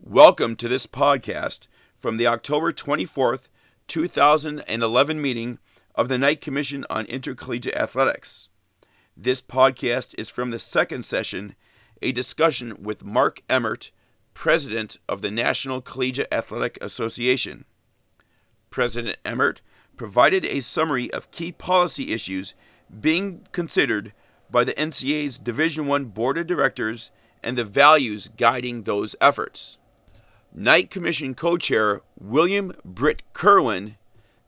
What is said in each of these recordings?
Welcome to this podcast from the October 24th, 2011 meeting of the Knight Commission on Intercollegiate Athletics. This podcast is from the second session, a discussion with Mark Emmert, President of the National Collegiate Athletic Association. President Emmert provided a summary of key policy issues being considered by the NCAA's Division I Board of Directors and the values guiding those efforts. Knight Commission co-chair William Brit Kirwan,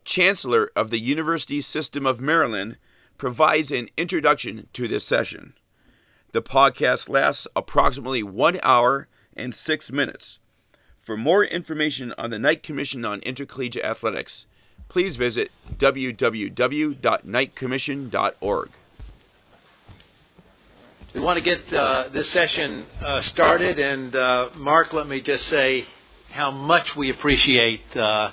Chancellor of the University System of Maryland, provides an introduction to this session. The podcast lasts approximately one hour and six minutes. For more information on the Knight Commission on Intercollegiate Athletics, please visit www.knightcommission.org. We want to get uh, this session uh, started, and uh, Mark, let me just say how much we appreciate uh,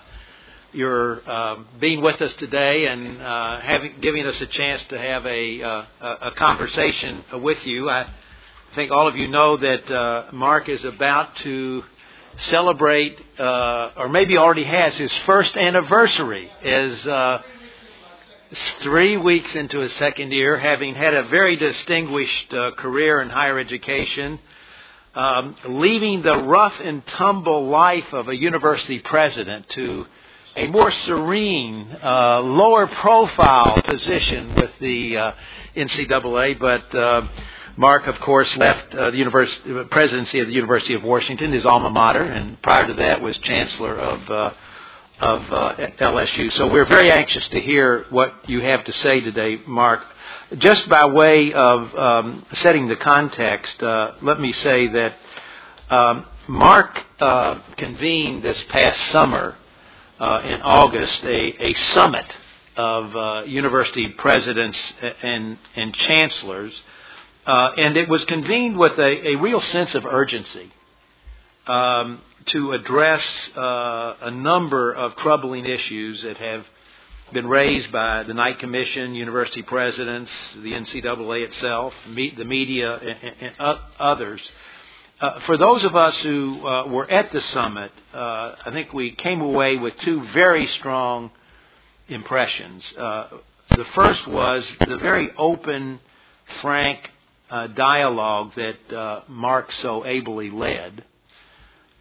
your um, being with us today and uh, having giving us a chance to have a, uh, a conversation with you. I think all of you know that Mark is about to celebrate, or maybe already has, his first anniversary as three weeks into his second year, having had a very distinguished uh, career in higher education, um, leaving the rough and tumble life of a university president to a more serene, uh, lower profile position with the uh, NCAA. But uh, Mark, of course, left uh, the presidency of the University of Washington, his alma mater, and prior to that was chancellor of uh, of uh, LSU. So we're very anxious to hear what you have to say today, Mark. Just by way of um, setting the context, uh, let me say that um, Mark uh, convened this past summer uh, in August a, a summit of uh, university presidents and, and chancellors, uh, and it was convened with a, a real sense of urgency. Um, to address uh, a number of troubling issues that have been raised by the Knight Commission, university presidents, the NCAA itself, the media, and, others. Uh, for those of us who uh, were at the summit, uh, I think we came away with two very strong impressions. Uh, the first was the very open, frank uh, dialogue that Mark so ably led.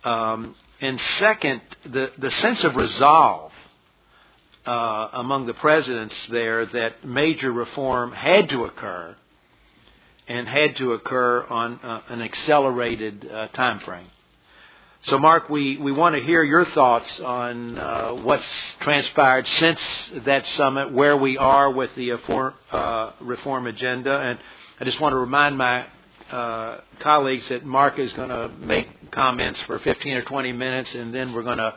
Um, and second, the, the sense of resolve uh, among the presidents there that major reform had to occur and had to occur on uh, an accelerated uh, time frame. So, Mark, we, we want to hear your thoughts on uh, what's transpired since that summit, where we are with the uh, reform agenda, and I just want to remind my uh, colleagues that Mark is going to make comments for 15 or 20 minutes, and then we're going to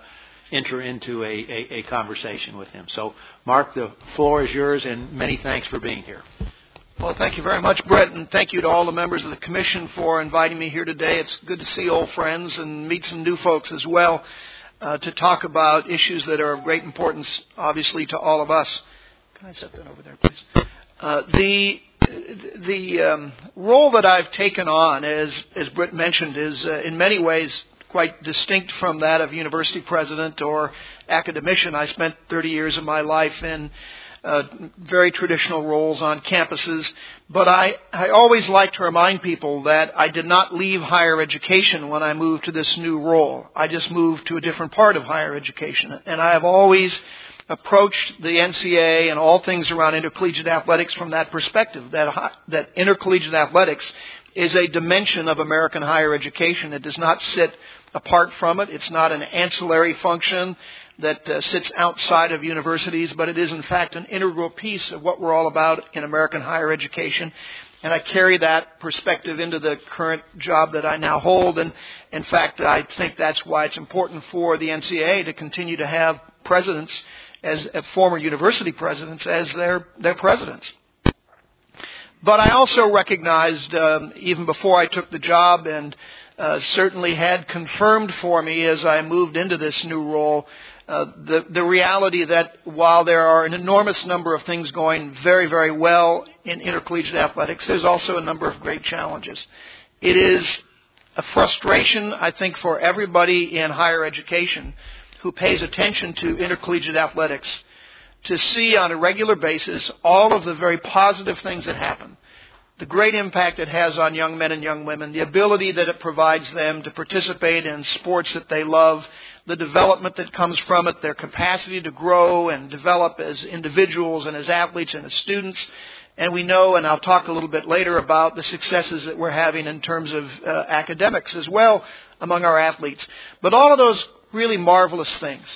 enter into a, a, a, conversation with him. So, Mark, the floor is yours, and many thanks for being here. Well, thank you very much, Brett, and thank you to all the members of the Commission for inviting me here today. It's good to see old friends and meet some new folks as well uh, to talk about issues that are of great importance, obviously, to all of us. Can I set that over there, please? Uh, the the um, role that I've taken on, as as Brit mentioned, is uh, in many ways quite distinct from that of university president or academician. I spent 30 years of my life in uh, very traditional roles on campuses, but I, I always like to remind people that I did not leave higher education when I moved to this new role. I just moved to a different part of higher education, and I have always approached the NCAA and all things around intercollegiate athletics from that perspective, that, that intercollegiate athletics is a dimension of American higher education. It does not sit apart from it. It's not an ancillary function that uh, sits outside of universities, but it is in fact an integral piece of what we're all about in American higher education. And I carry that perspective into the current job that I now hold. And in fact, I think that's why it's important for the NCAA to continue to have presidents as former university presidents as their, their presidents. But I also recognized, um, even before I took the job, and uh, certainly had confirmed for me as I moved into this new role, uh, the, the reality that while there are an enormous number of things going very, very well in intercollegiate athletics, there's also a number of great challenges. It is a frustration, I think, for everybody in higher education who pays attention to intercollegiate athletics to see on a regular basis all of the very positive things that happen. The great impact it has on young men and young women, the ability that it provides them to participate in sports that they love, the development that comes from it, their capacity to grow and develop as individuals and as athletes and as students. And we know, and I'll talk a little bit later about the successes that we're having in terms of uh, academics as well among our athletes. But all of those really marvelous things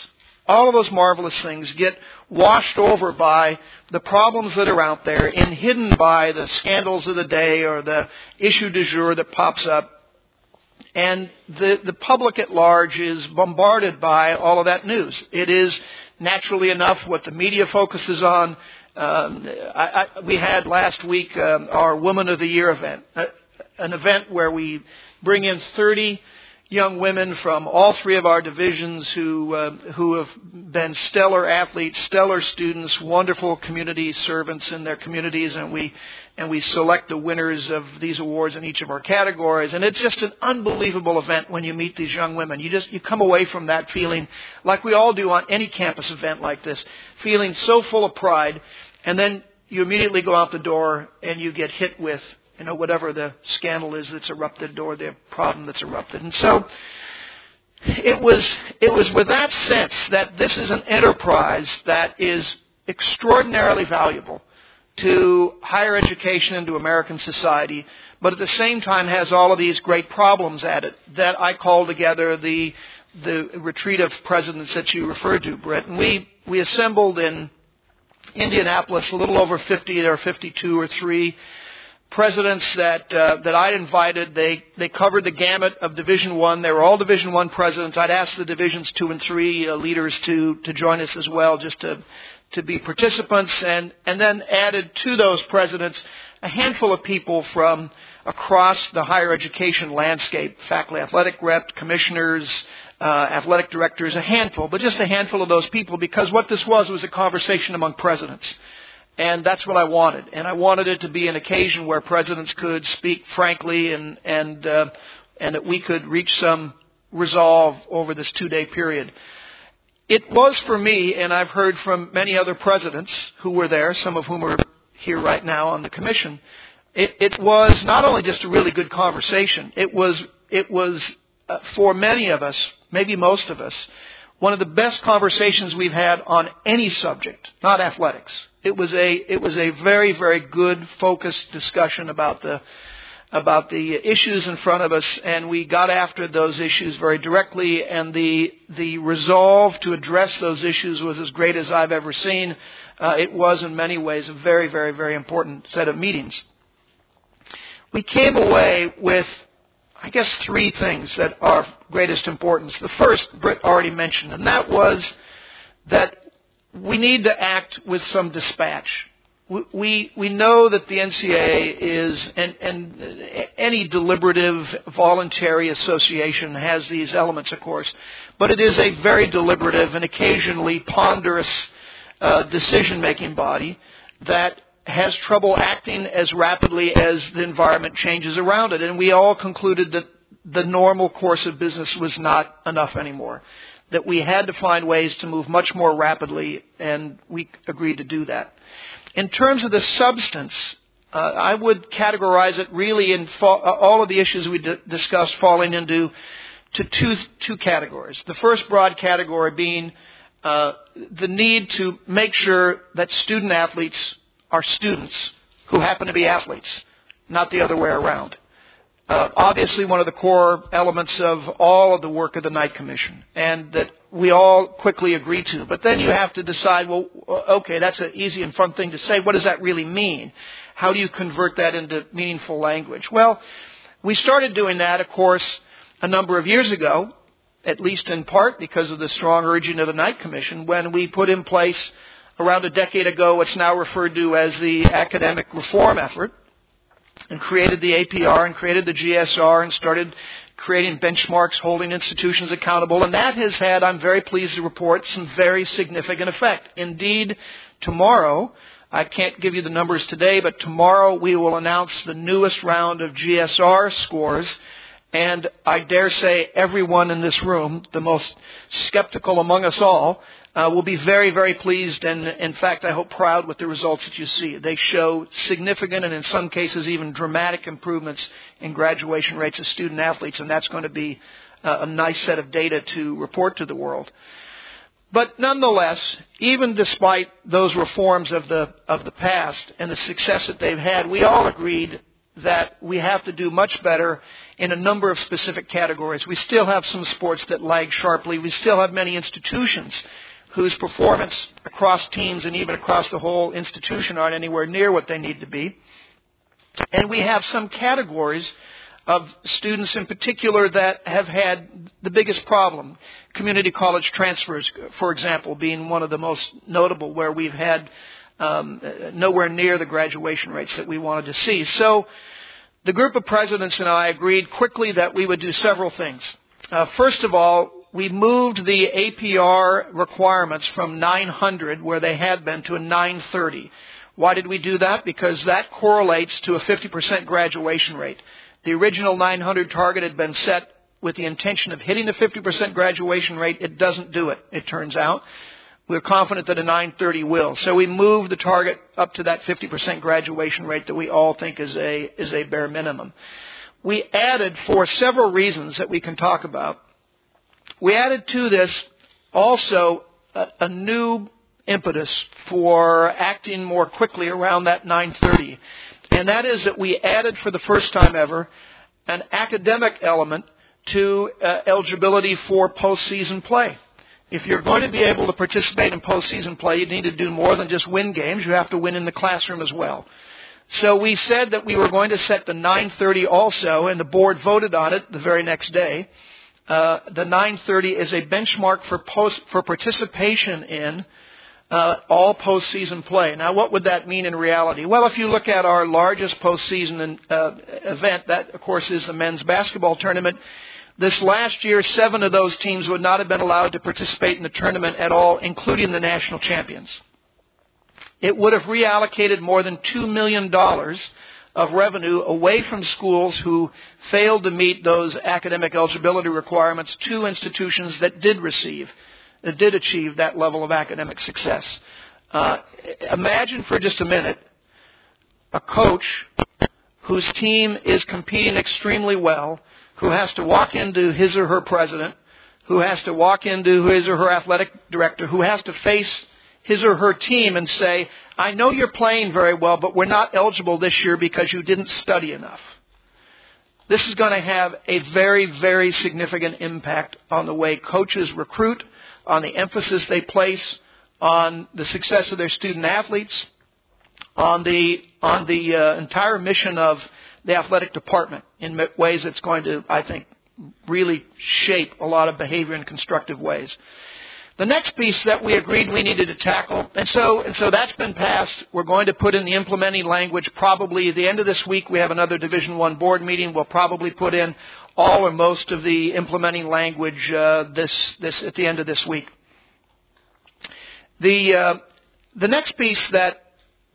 all of those marvelous things get washed over by the problems that are out there and hidden by the scandals of the day or the issue du jour that pops up. And the, the public at large is bombarded by all of that news. It is naturally enough what the media focuses on. Um, I, I, we had last week um, our Woman of the Year event, uh, an event where we bring in 30 young women from all three of our divisions who uh, who have been stellar athletes, stellar students, wonderful community servants in their communities, and we and we select the winners of these awards in each of our categories. And it's just an unbelievable event when you meet these young women. You just you come away from that feeling like we all do on any campus event like this, feeling so full of pride, and then you immediately go out the door and you get hit with you know, whatever the scandal is that's erupted or the problem that's erupted. And so it was, it was with that sense that this is an enterprise that is extraordinarily valuable to higher education and to American society, but at the same time has all of these great problems at it that I call together the the retreat of presidents that you referred to, Brett. And we we assembled in Indianapolis a little over 50 or 52 or 3 presidents that uh, that I'd invited, they they covered the gamut of Division One. They were all Division One presidents. I'd asked the divisions two and three uh, leaders to to join us as well, just to to be participants, and and then added to those presidents a handful of people from across the higher education landscape: faculty, athletic rep, commissioners. Uh, athletic directors, a handful, but just a handful of those people, because what this was was a conversation among presidents. And that's what I wanted. And I wanted it to be an occasion where presidents could speak frankly and, and, uh, and that we could reach some resolve over this two day period. It was for me, and I've heard from many other presidents who were there, some of whom are here right now on the commission. It, it was not only just a really good conversation, it was, it was uh, for many of us, maybe most of us, one of the best conversations we've had on any subject, not athletics. It was a it was a very very good focused discussion about the about the issues in front of us, and we got after those issues very directly. And the the resolve to address those issues was as great as I've ever seen. Uh, it was in many ways a very very very important set of meetings. We came away with I guess three things that are of greatest importance. The first, Brit already mentioned, and that was that we need to act with some dispatch. We, we know that the NCAA is, and, and any deliberative, voluntary association has these elements, of course, but it is a very deliberative and occasionally ponderous uh, decision making body that has trouble acting as rapidly as the environment changes around it. And we all concluded that the normal course of business was not enough anymore. That we had to find ways to move much more rapidly, and we agreed to do that. In terms of the substance, uh, I would categorize it really in uh, all of the issues we d- discussed falling into to two two categories. The first broad category being uh, the need to make sure that student athletes are students who happen to be athletes, not the other way around. Uh, obviously, one of the core elements of all of the work of the Knight Commission, and that we all quickly agree to. But then you have to decide, well, okay, that's an easy and fun thing to say. What does that really mean? How do you convert that into meaningful language? Well, we started doing that, of course, a number of years ago, at least in part because of the strong urging of the Knight Commission, when we put in place around a decade ago what's now referred to as the academic reform effort and created the APR and created the GSR and started creating benchmarks, holding institutions accountable. And that has had, I'm very pleased to report, some very significant effect. Indeed, tomorrow, I can't give you the numbers today, but tomorrow we will announce the newest round of GSR scores And I dare say everyone in this room, the most skeptical among us all, uh, will be very, very pleased and, in fact, I hope proud with the results that you see. They show significant and, in some cases, even dramatic improvements in graduation rates of student athletes, and that's going to be uh, a nice set of data to report to the world. But nonetheless, even despite those reforms of the, of the past and the success that they've had, we all agreed that we have to do much better in a number of specific categories. We still have some sports that lag sharply. We still have many institutions whose performance across teams and even across the whole institution aren't anywhere near what they need to be. And we have some categories of students in particular that have had the biggest problem. Community college transfers, for example, being one of the most notable where we've had um, nowhere near the graduation rates that we wanted to see. So the group of presidents and I agreed quickly that we would do several things. Uh, first of all, we moved the APR requirements from 900, where they had been, to a 930. Why did we do that? Because that correlates to a 50% graduation rate. The original 900 target had been set with the intention of hitting the 50% graduation rate. It doesn't do it, it turns out. We're confident that a 930 will. So we moved the target up to that 50% graduation rate that we all think is a, is a bare minimum. We added, for several reasons that we can talk about, we added to this also a, a new impetus for acting more quickly around that 930 and that is that we added for the first time ever an academic element to uh, eligibility for postseason play. If you're going to be able to participate in postseason play, you need to do more than just win games. You have to win in the classroom as well. So we said that we were going to set the 9:30 also, and the board voted on it the very next day. Uh, the 9:30 is a benchmark for post for participation in uh, all postseason play. Now, what would that mean in reality? Well, if you look at our largest postseason uh, event, that of course is the men's basketball tournament. This last year, seven of those teams would not have been allowed to participate in the tournament at all, including the national champions. It would have reallocated more than $2 million of revenue away from schools who failed to meet those academic eligibility requirements to institutions that did receive that did achieve that level of academic success. Uh, imagine for just a minute a coach whose team is competing extremely well, who has to walk into his or her president, who has to walk into his or her athletic director, who has to face his or her team and say, I know you're playing very well, but we're not eligible this year because you didn't study enough. This is going to have a very, very significant impact on the way coaches recruit, on the emphasis they place on the success of their student athletes, on the on the uh, entire mission of the athletic department in ways that's going to, I think, really shape a lot of behavior in constructive ways. The next piece that we agreed we needed to tackle, and so and so that's been passed. We're going to put in the implementing language probably at the end of this week. We have another Division One board meeting. We'll probably put in all or most of the implementing language uh, this this at the end of this week. The uh, the next piece that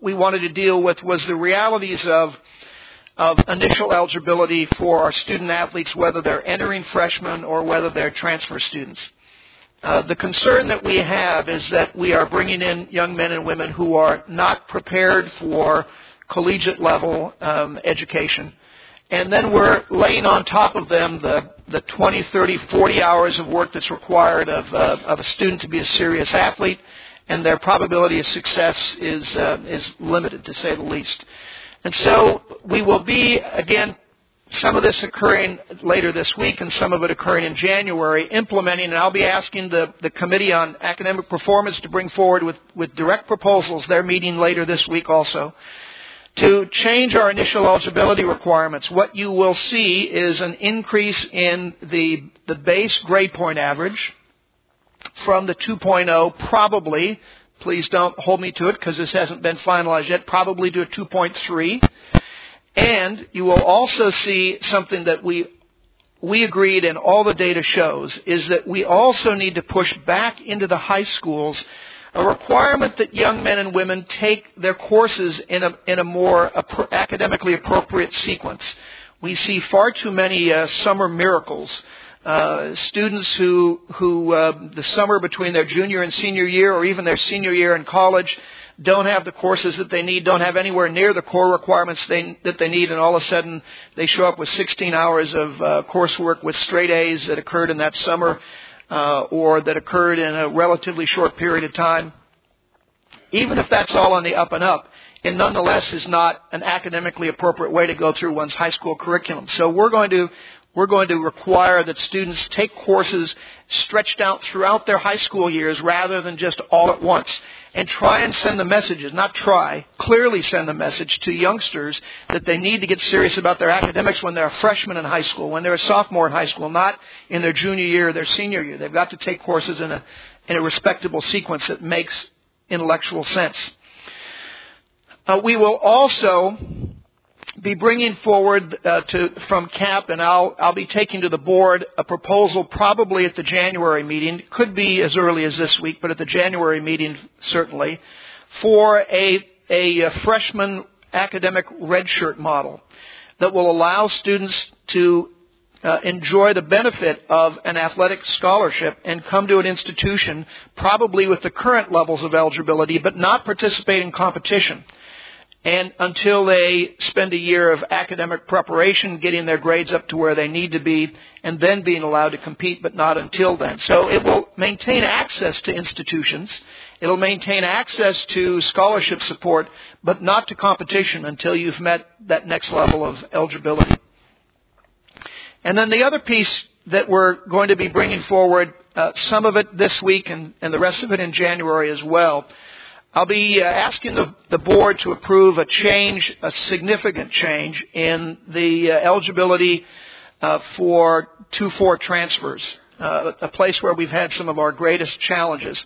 we wanted to deal with was the realities of of initial eligibility for our student athletes, whether they're entering freshmen or whether they're transfer students. Uh, the concern that we have is that we are bringing in young men and women who are not prepared for collegiate level um, education and then we're laying on top of them the, the 20, 30, 40 hours of work that's required of, uh, of a student to be a serious athlete, and their probability of success is, uh, is limited, to say the least. And so we will be, again, some of this occurring later this week and some of it occurring in January, implementing, and I'll be asking the, the Committee on Academic Performance to bring forward with, with direct proposals. They're meeting later this week also to change our initial eligibility requirements, what you will see is an increase in the, the base grade point average from the 2.0 probably, please don't hold me to it because this hasn't been finalized yet, probably to a 2.3. And you will also see something that we we agreed and all the data shows is that we also need to push back into the high schools a requirement that young men and women take their courses in a, in a more academically appropriate sequence. we see far too many uh, summer miracles. Uh, students who, who uh, the summer between their junior and senior year, or even their senior year in college, don't have the courses that they need, don't have anywhere near the core requirements they, that they need, and all of a sudden they show up with 16 hours of uh, coursework with straight A's that occurred in that summer, uh, or that occurred in a relatively short period of time. Even if that's all on the up and up, it nonetheless is not an academically appropriate way to go through one's high school curriculum. So we're going to we're going to require that students take courses stretched out throughout their high school years rather than just all at once. And try and send the messages, not try, clearly send the message to youngsters that they need to get serious about their academics when they're a freshman in high school, when they're a sophomore in high school, not in their junior year or their senior year. They've got to take courses in a, in a respectable sequence that makes intellectual sense. Uh, we will also be bringing forward uh, to, from CAP, and I'll, I'll be taking to the board a proposal probably at the January meeting. Could be as early as this week, but at the January meeting certainly, for a, a, a freshman academic redshirt model that will allow students to uh, enjoy the benefit of an athletic scholarship and come to an institution probably with the current levels of eligibility but not participate in competition and until they spend a year of academic preparation, getting their grades up to where they need to be, and then being allowed to compete, but not until then. So it will maintain access to institutions. It'll maintain access to scholarship support, but not to competition until you've met that next level of eligibility. And then the other piece that we're going to be bringing forward, uh, some of it this week and, and the rest of it in January as well, I'll be uh, asking the, the, board to approve a change, a significant change in the uh, eligibility uh, for 2-4 transfers, uh, a place where we've had some of our greatest challenges.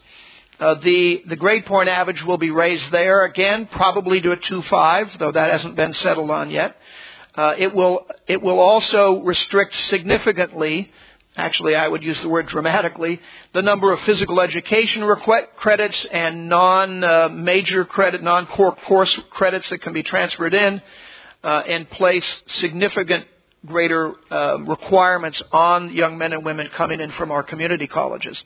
Uh, the, the grade point average will be raised there again, probably to a 2-5, though that hasn't been settled on yet. Uh, it will it will also restrict significantly actually I would use the word dramatically, the number of physical education credits and non-major credit, non-core course credits that can be transferred in, uh, and place significant greater uh, requirements on young men and women coming in from our community colleges.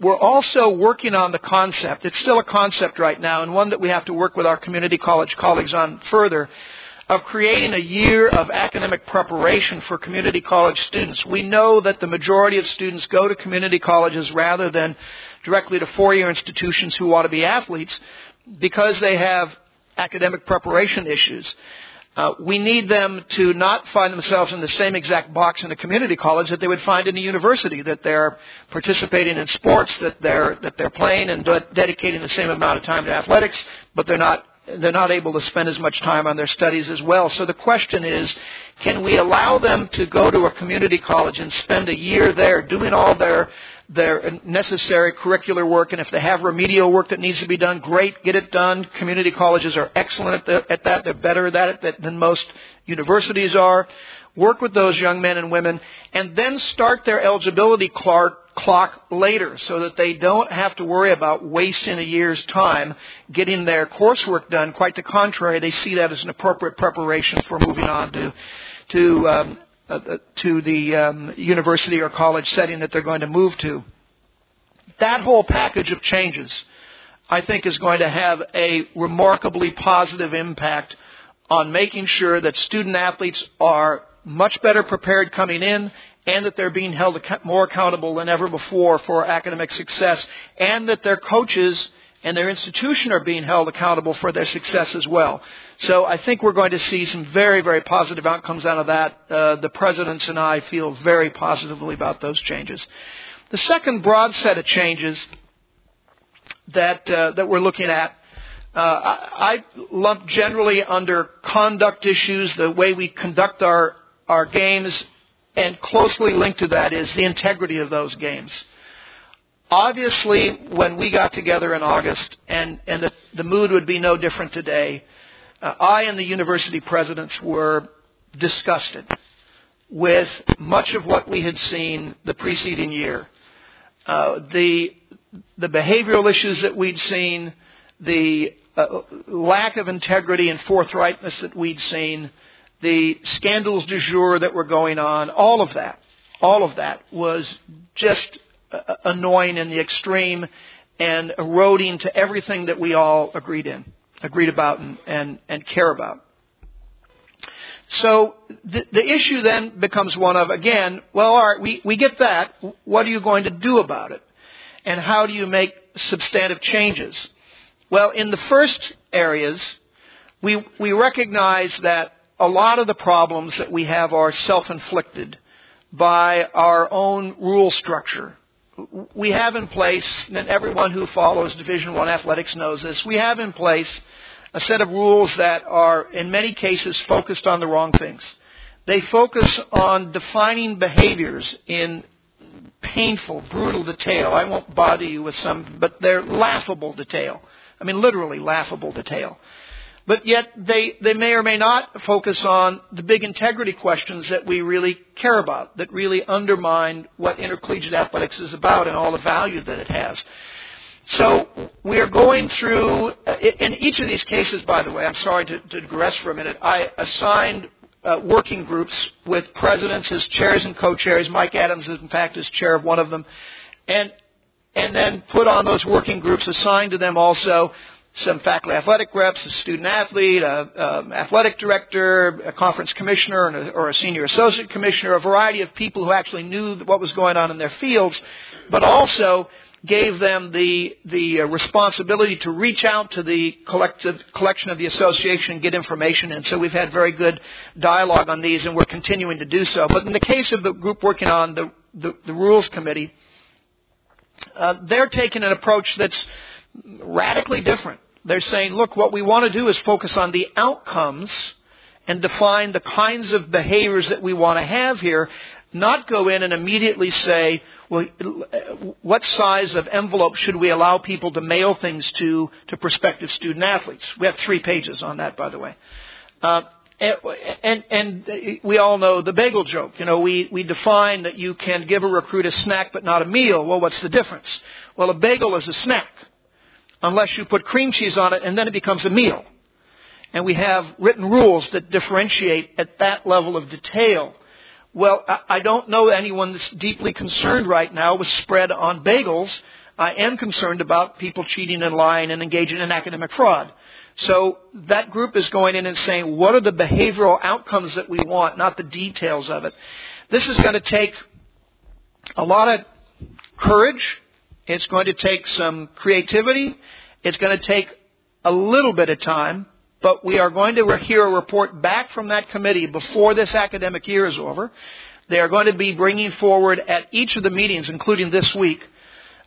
We're also working on the concept. It's still a concept right now, and one that we have to work with our community college colleagues on further of creating a year of academic preparation for community college students. We know that the majority of students go to community colleges rather than directly to four-year institutions who want to be athletes because they have academic preparation issues. Uh, we need them to not find themselves in the same exact box in a community college that they would find in a university, that they're participating in sports, that they're, that they're playing and de- dedicating the same amount of time to athletics, but they're not they're not able to spend as much time on their studies as well. So the question is, can we allow them to go to a community college and spend a year there doing all their their necessary curricular work, and if they have remedial work that needs to be done, great, get it done. Community colleges are excellent at, the, at that; they're better at it than most universities are. Work with those young men and women, and then start their eligibility clock clock later so that they don't have to worry about wasting a year's time getting their coursework done. Quite the contrary, they see that as an appropriate preparation for moving on to, to, um, uh, uh, to the um, university or college setting that they're going to move to. That whole package of changes, I think, is going to have a remarkably positive impact on making sure that student athletes are much better prepared coming in and that they're being held more accountable than ever before for academic success, and that their coaches and their institution are being held accountable for their success as well. So I think we're going to see some very, very positive outcomes out of that. Uh, the presidents and I feel very positively about those changes. The second broad set of changes that uh, that we're looking at, uh, I, I lump generally under conduct issues, the way we conduct our our games and closely linked to that is the integrity of those games. Obviously, when we got together in August, and, and the, the mood would be no different today, uh, I and the university presidents were disgusted with much of what we had seen the preceding year. Uh, the, the behavioral issues that we'd seen, the uh, lack of integrity and forthrightness that we'd seen, the scandals du jour that were going on, all of that, all of that was just uh, annoying in the extreme and eroding to everything that we all agreed in, agreed about and, and, and care about. So the, the issue then becomes one of, again, well, all right, we, we get that. What are you going to do about it? And how do you make substantive changes? Well, in the first areas, we, we recognize that a lot of the problems that we have are self-inflicted by our own rule structure. We have in place, and everyone who follows Division One athletics knows this, we have in place a set of rules that are, in many cases, focused on the wrong things. They focus on defining behaviors in painful, brutal detail. I won't bother you with some, but they're laughable detail. I mean, literally laughable detail. But yet they, they may or may not focus on the big integrity questions that we really care about, that really undermine what intercollegiate athletics is about and all the value that it has. So we are going through, in each of these cases, by the way, I'm sorry to, to digress for a minute, I assigned uh, working groups with presidents as chairs and co-chairs. Mike Adams is, in fact, is chair of one of them. And, and then put on those working groups, assigned to them also some faculty athletic reps, a student athlete, a, a athletic director, a conference commissioner, a, or a senior associate commissioner, a variety of people who actually knew what was going on in their fields, but also gave them the the uh, responsibility to reach out to the collective collection of the association and get information. And so we've had very good dialogue on these, and we're continuing to do so. But in the case of the group working on the the, the rules committee, uh, they're taking an approach that's radically different. They're saying, look, what we want to do is focus on the outcomes and define the kinds of behaviors that we want to have here, not go in and immediately say, well, what size of envelope should we allow people to mail things to to prospective student athletes? We have three pages on that, by the way. Uh, and, and, we all know the bagel joke. You know, we, we define that you can give a recruit a snack but not a meal. Well, what's the difference? Well, a bagel is a snack unless you put cream cheese on it and then it becomes a meal. And we have written rules that differentiate at that level of detail. Well, I don't know anyone that's deeply concerned right now with spread on bagels. I am concerned about people cheating and lying and engaging in academic fraud. So that group is going in and saying, what are the behavioral outcomes that we want, not the details of it. This is going to take a lot of courage it's going to take some creativity. It's going to take a little bit of time, but we are going to hear a report back from that committee before this academic year is over. They are going to be bringing forward at each of the meetings, including this week,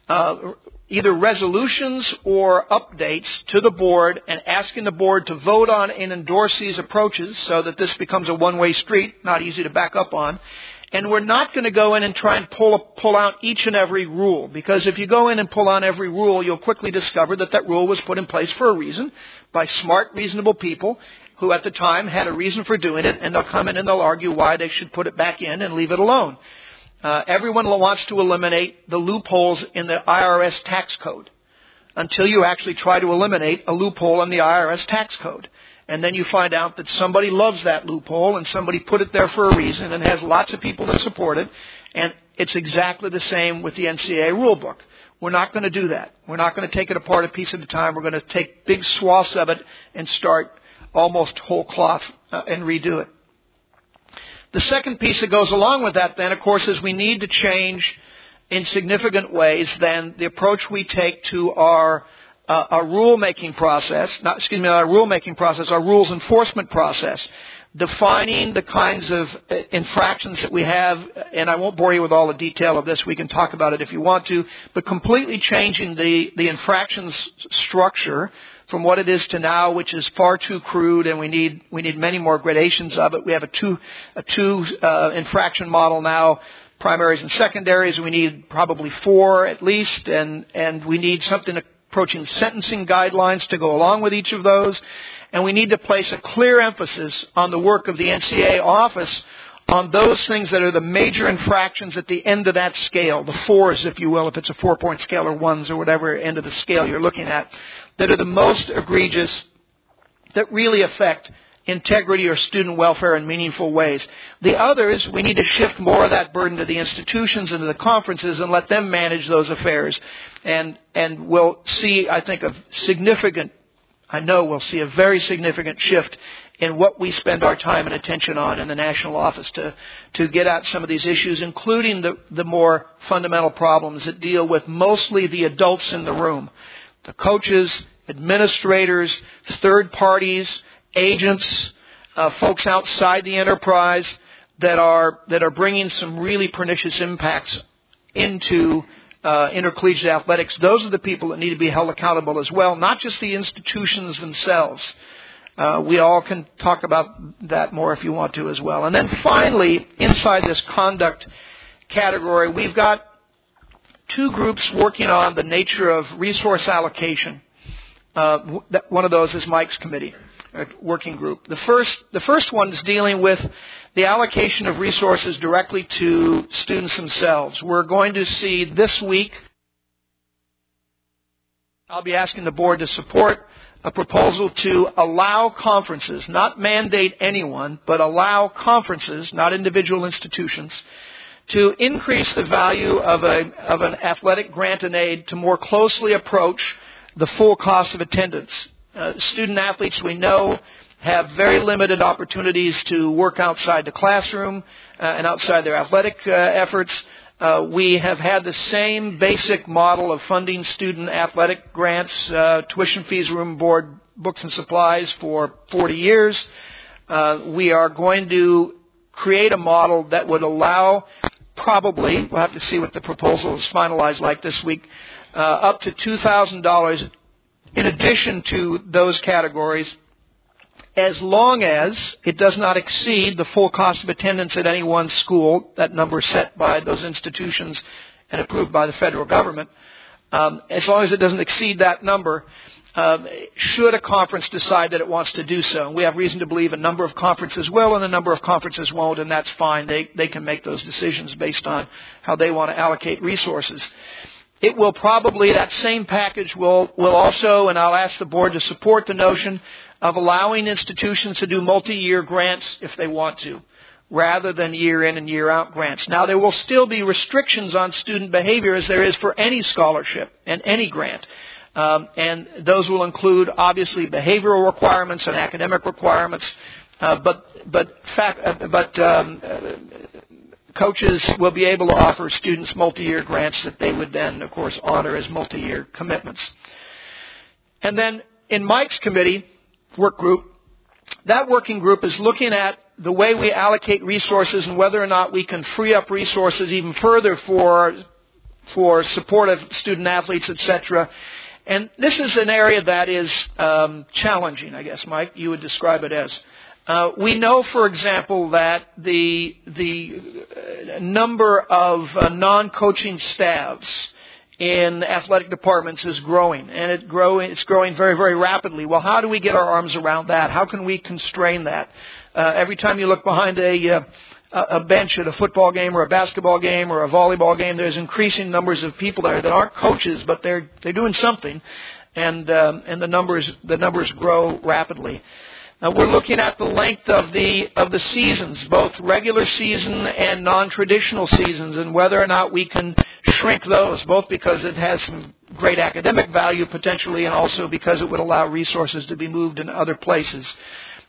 uh, either resolutions or updates to the board and asking the board to vote on and endorse these approaches so that this becomes a one-way street, not easy to back up on. And we're not going to go in and try and pull, pull out each and every rule, because if you go in and pull on every rule, you'll quickly discover that that rule was put in place for a reason by smart, reasonable people who at the time had a reason for doing it, and they'll come in and they'll argue why they should put it back in and leave it alone. Uh, everyone wants to eliminate the loopholes in the IRS tax code until you actually try to eliminate a loophole in the IRS tax code and then you find out that somebody loves that loophole and somebody put it there for a reason and has lots of people that support it. And it's exactly the same with the NCAA rulebook. We're not going to do that. We're not going to take it apart a piece at a time. We're going to take big swaths of it and start almost whole cloth uh, and redo it. The second piece that goes along with that then, of course, is we need to change in significant ways then the approach we take to our uh, our rulemaking process, not, excuse me, our rulemaking process, our rules enforcement process, defining the kinds of uh, infractions that we have, and I won't bore you with all the detail of this, we can talk about it if you want to, but completely changing the, the infractions structure from what it is to now, which is far too crude, and we need we need many more gradations of it. We have a two a two uh, infraction model now, primaries and secondaries. We need probably four at least, and and we need something to approaching sentencing guidelines to go along with each of those. And we need to place a clear emphasis on the work of the NCAA office on those things that are the major infractions at the end of that scale, the fours, if you will, if it's a four point scale or ones or whatever end of the scale you're looking at, that are the most egregious, that really affect integrity or student welfare in meaningful ways. The others, we need to shift more of that burden to the institutions and to the conferences and let them manage those affairs. And, and we'll see, I think, a significant, I know we'll see a very significant shift in what we spend our time and attention on in the national office to, to get at some of these issues, including the, the more fundamental problems that deal with mostly the adults in the room. The coaches, administrators, third parties, agents, uh, folks outside the enterprise that are that are bringing some really pernicious impacts into uh, intercollegiate athletics. Those are the people that need to be held accountable as well, not just the institutions themselves. Uh, we all can talk about that more if you want to as well. And then finally, inside this conduct category, we've got two groups working on the nature of resource allocation. Uh, one of those is Mike's committee, Uh, working group. The first, the first one is dealing with the allocation of resources directly to students themselves. We're going to see this week, I'll be asking the board to support a proposal to allow conferences, not mandate anyone, but allow conferences, not individual institutions, to increase the value of, a, of an athletic grant and aid to more closely approach the full cost of attendance. Uh, student athletes we know have very limited opportunities to work outside the classroom uh, and outside their athletic uh, efforts. Uh, we have had the same basic model of funding student athletic grants, uh, tuition fees, room board, books and supplies for 40 years. We are going to create a model that would allow probably, we'll have to see what the proposal is finalized like this week, up to $2,000 in addition to those categories as long as it does not exceed the full cost of attendance at any one school, that number set by those institutions and approved by the federal government, um, as long as it doesn't exceed that number, um, should a conference decide that it wants to do so. And we have reason to believe a number of conferences will and a number of conferences won't, and that's fine. They, they can make those decisions based on how they want to allocate resources. It will probably, that same package will, will also, and I'll ask the board to support the notion of allowing institutions to do multi-year grants if they want to, rather than year in and year out grants. Now there will still be restrictions on student behavior as there is for any scholarship and any grant. Um, and those will include obviously behavioral requirements and academic requirements, uh, but but uh, but um, coaches will be able to offer students multi-year grants that they would then, of course, honor as multi-year commitments. And then in Mike's committee work group, that working group is looking at the way we allocate resources and whether or not we can free up resources even further for for support of student athletes, etc. And this is an area that is um, challenging, I guess, Mike. You would describe it as. Uh, we know, for example, that the the uh, number of uh, non-coaching staffs in athletic departments is growing, and it growing, it's growing very, very rapidly. Well, how do we get our arms around that? How can we constrain that? Uh, every time you look behind a uh, a bench at a football game or a basketball game or a volleyball game, there's increasing numbers of people there that aren't coaches, but they're they're doing something, and um, and the numbers the numbers grow rapidly. Now we're looking at the length of the of the seasons, both regular season and non-traditional seasons, and whether or not we can shrink those, both because it has some great academic value potentially, and also because it would allow resources to be moved in other places.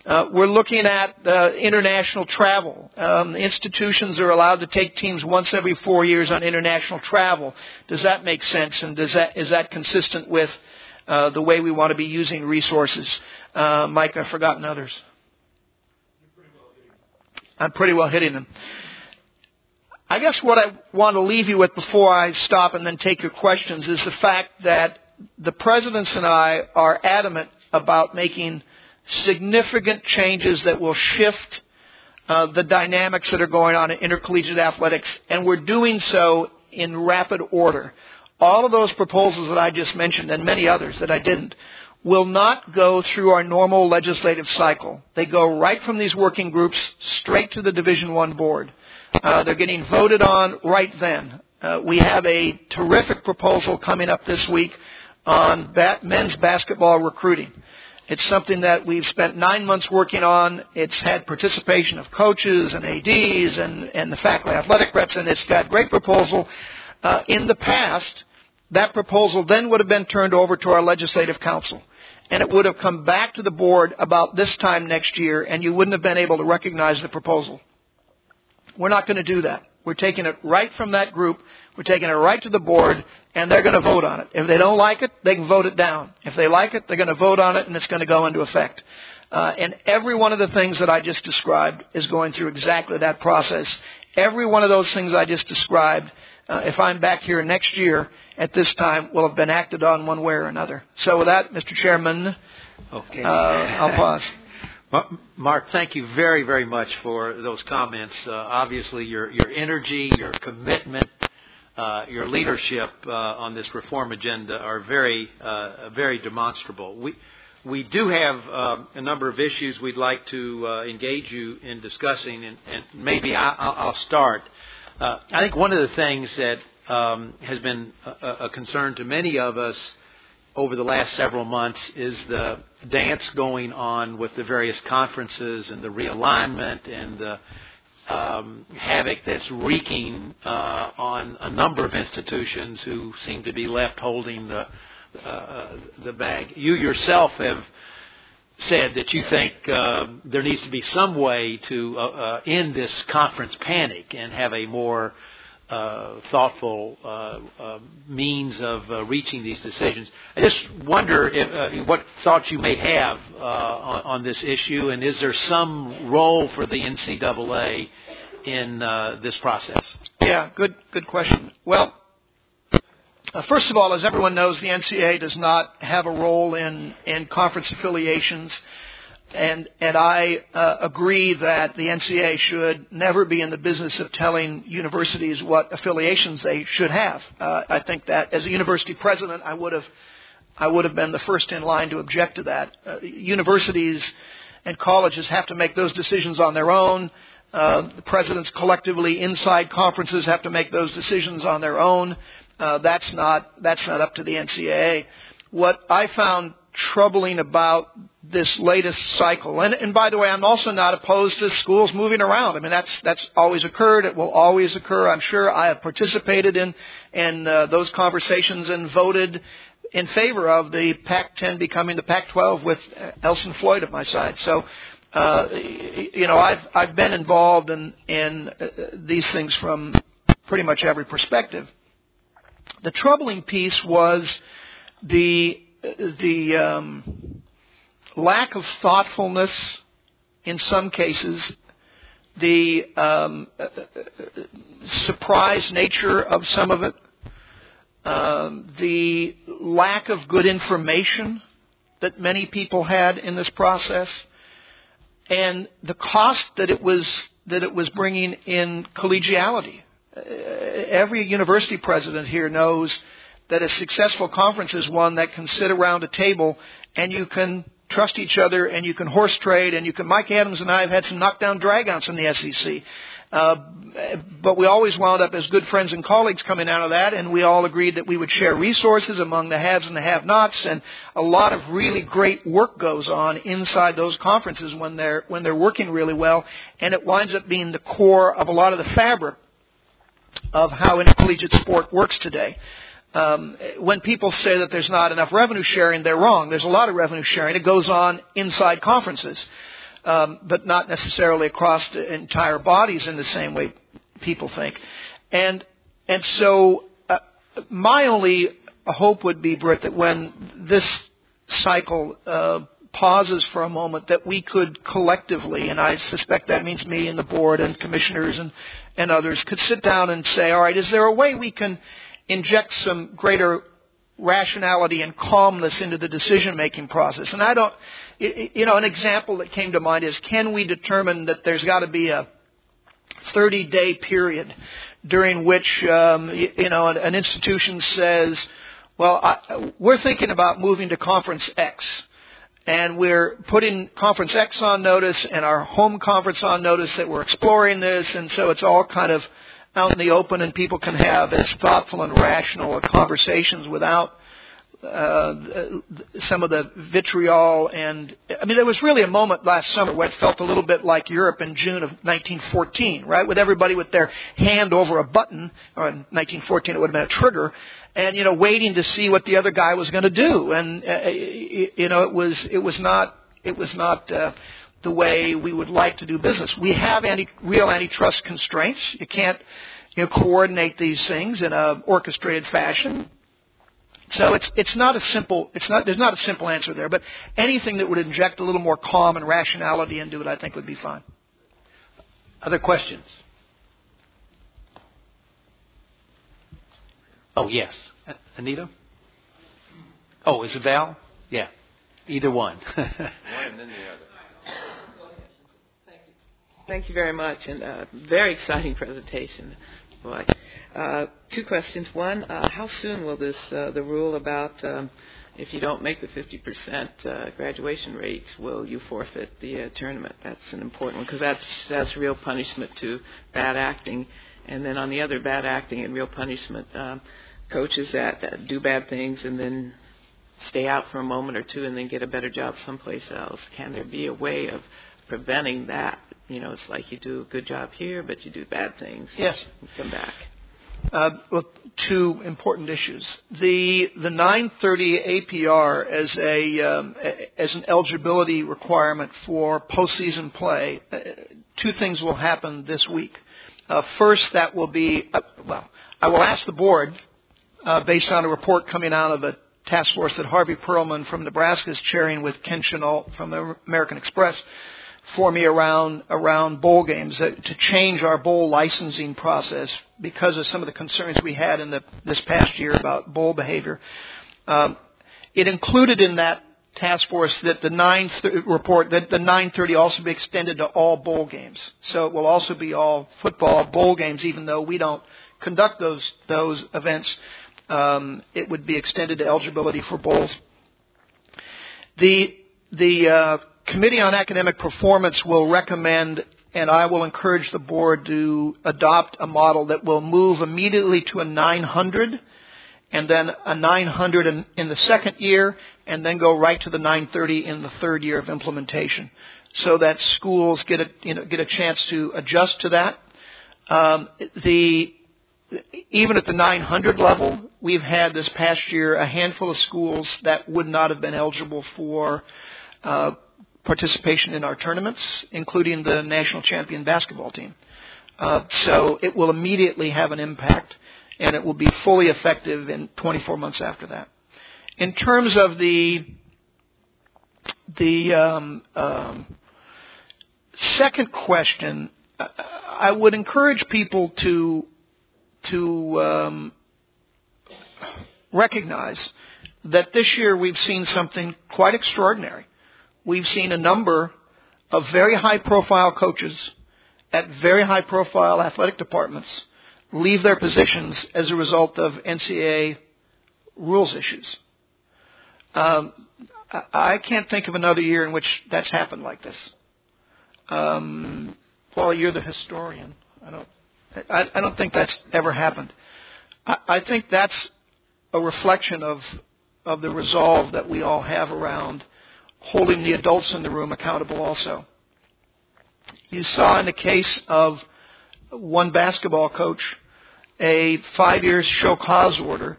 Uh, we're looking at uh, international travel. Um, institutions are allowed to take teams once every four years on international travel. Does that make sense? And does that is that consistent with uh, the way we want to be using resources? Uh, Mike, I've forgotten others. I'm pretty well hitting them. I guess what I want to leave you with before I stop and then take your questions is the fact that the presidents and I are adamant about making significant changes that will shift uh, the dynamics that are going on in intercollegiate athletics, and we're doing so in rapid order. All of those proposals that I just mentioned, and many others that I didn't, will not go through our normal legislative cycle. They go right from these working groups straight to the Division One board. Uh, they're getting voted on right then. Uh, we have a terrific proposal coming up this week on bat- men's basketball recruiting. It's something that we've spent nine months working on. It's had participation of coaches and ADs and, and the faculty athletic reps, and it's got great proposal. Uh, in the past, that proposal then would have been turned over to our legislative council. And it would have come back to the board about this time next year, and you wouldn't have been able to recognize the proposal. We're not going to do that. We're taking it right from that group. We're taking it right to the board, and they're going to vote on it. If they don't like it, they can vote it down. If they like it, they're going to vote on it, and it's going to go into effect. Uh, and every one of the things that I just described is going through exactly that process. Every one of those things I just described, uh, if I'm back here next year at this time, will have been acted on one way or another. So with that, Mr. Chairman, okay. uh, I'll pause. Mark, thank you very, very much for those comments. Uh, obviously, your your energy, your commitment, uh, your leadership uh, on this reform agenda are very, uh, very demonstrable. We we do have um, a number of issues we'd like to uh, engage you in discussing, and, and maybe I, will start. Uh, I think one of the things that um, has been a, a concern to many of us over the last several months is the dance going on with the various conferences and the realignment and the um, havoc that's wreaking uh, on a number of institutions who seem to be left holding the uh, the bag. You yourself have said that you think uh, there needs to be some way to uh, uh, end this conference panic and have a more uh, thoughtful uh, uh, means of reaching these decisions. I just wonder if, what thoughts you may have on, on, this issue, and is there some role for the NCAA in this process? Yeah, good, good question. Well, first of all, as everyone knows, the NCAA does not have a role in in conference affiliations and and I uh, agree that the NCAA should never be in the business of telling universities what affiliations they should have. Uh, I think that as a university president, I would have I would have been the first in line to object to that. Uh, universities and colleges have to make those decisions on their own. Uh, the presidents collectively inside conferences have to make those decisions on their own. Uh, that's not that's not up to the NCAA. What I found troubling about this latest cycle. And, and by the way, I'm also not opposed to schools moving around. I mean, that's that's always occurred. It will always occur. I'm sure I have participated in in uh, those conversations and voted in favor of the Pac-10 becoming the Pac-12 with Elson Floyd at my side. So. Uh, you know, I've I've been involved in in uh, these things from pretty much every perspective. The troubling piece was the the um, lack of thoughtfulness in some cases, the um, surprise nature of some of it, um, the lack of good information that many people had in this process, and the cost that it was that it was bringing in collegiality. Every university president here knows that a successful conference is one that can sit around a table and you can trust each other and you can horse trade and you can Mike Adams and I have had some knockdown dragouts in the SEC. Uh, but we always wound up as good friends and colleagues coming out of that, and we all agreed that we would share resources among the haves and the have-nots, and a lot of really great work goes on inside those conferences when they're when they're working really well, and it winds up being the core of a lot of the fabric of how intercollegiate sport works today um, when people say that there's not enough revenue sharing, they're wrong. There's a lot of revenue sharing. It goes on inside conferences, um, but not necessarily across entire bodies in the same way people think. And and so uh, my only hope would be, Brit, that when this cycle uh, pauses for a moment, that we could collectively, and I suspect that means me and the board and commissioners and and others, could sit down and say, all right, is there a way we can inject some greater rationality and calmness into the decision making process. And I don't, you know, an example that came to mind is can we determine that there's got to be a 30 day period during which, um, you know, an institution says, well, I, we're thinking about moving to conference X. And we're putting conference X on notice and our home conference on notice that we're exploring this. And so it's all kind of out in the open and people can have as thoughtful and rational conversations without uh, some of the vitriol and I mean there was really a moment last summer where it felt a little bit like Europe in June of 1914, right? With everybody with their hand over a button, or in 1914 it would have been a trigger, and you know waiting to see what the other guy was going to do, and uh, you know it was it was not it was not. Uh, the way we would like to do business. We have anti, real antitrust constraints. You can't you know, coordinate these things in a orchestrated fashion. So it's it's not a simple it's not there's not a simple answer there, but anything that would inject a little more calm and rationality into it, I think would be fine. Other questions? Oh yes, Anita. Oh, is it Val? Yeah, either one. one and then the other. Thank you very much, and uh, very exciting presentation. Boy. Uh, two questions. One, uh, how soon will this uh, the rule about um, if you don't make the 50% uh, graduation rate, will you forfeit the uh, tournament? That's an important one because that's that's real punishment to bad acting. And then on the other bad acting and real punishment, um, coaches that, that do bad things and then stay out for a moment or two and then get a better job someplace else. Can there be a way of preventing that you know, it's like you do a good job here, but you do bad things. Yes. come back. Uh, well, two important issues. The the 930 APR as a um, as an eligibility requirement for postseason play. Uh, two things will happen this week. Uh, first, that will be uh, well. I will ask the board, uh, based on a report coming out of a task force that Harvey Perlman from Nebraska is chairing with Ken Chenault from American Express for me around around bowl games uh, to change our bowl licensing process because of some of the concerns we had in the this past year about bowl behavior. Um, it included in that task force that the 9 th- report that the 930 also be extended to all bowl games. So it will also be all football bowl games, even though we don't conduct those those events. Um, it would be extended to eligibility for bowls. The the uh, Committee on Academic Performance will recommend and I will encourage the board to adopt a model that will move immediately to a 900 and then a 900 in, in, the second year and then go right to the 930 in the third year of implementation so that schools get a, you know, get a chance to adjust to that. Um, the, even at the 900 level, we've had this past year a handful of schools that would not have been eligible for uh, participation in our tournaments, including the national champion basketball team. Uh, so it will immediately have an impact, and it will be fully effective in 24 months after that. In terms of the the um, um, second question, I would encourage people to to um, recognize that this year we've seen something quite extraordinary we've seen a number of very high profile coaches at very high profile athletic departments leave their positions as a result of NCAA rules issues. Um, I can't think of another year in which that's happened like this. Um, Paul, you're the historian. I don't. I, I don't think that's ever happened. I, I think that's a reflection of of the resolve that we all have around holding the adults in the room accountable also. You saw in the case of one basketball coach a five year show cause order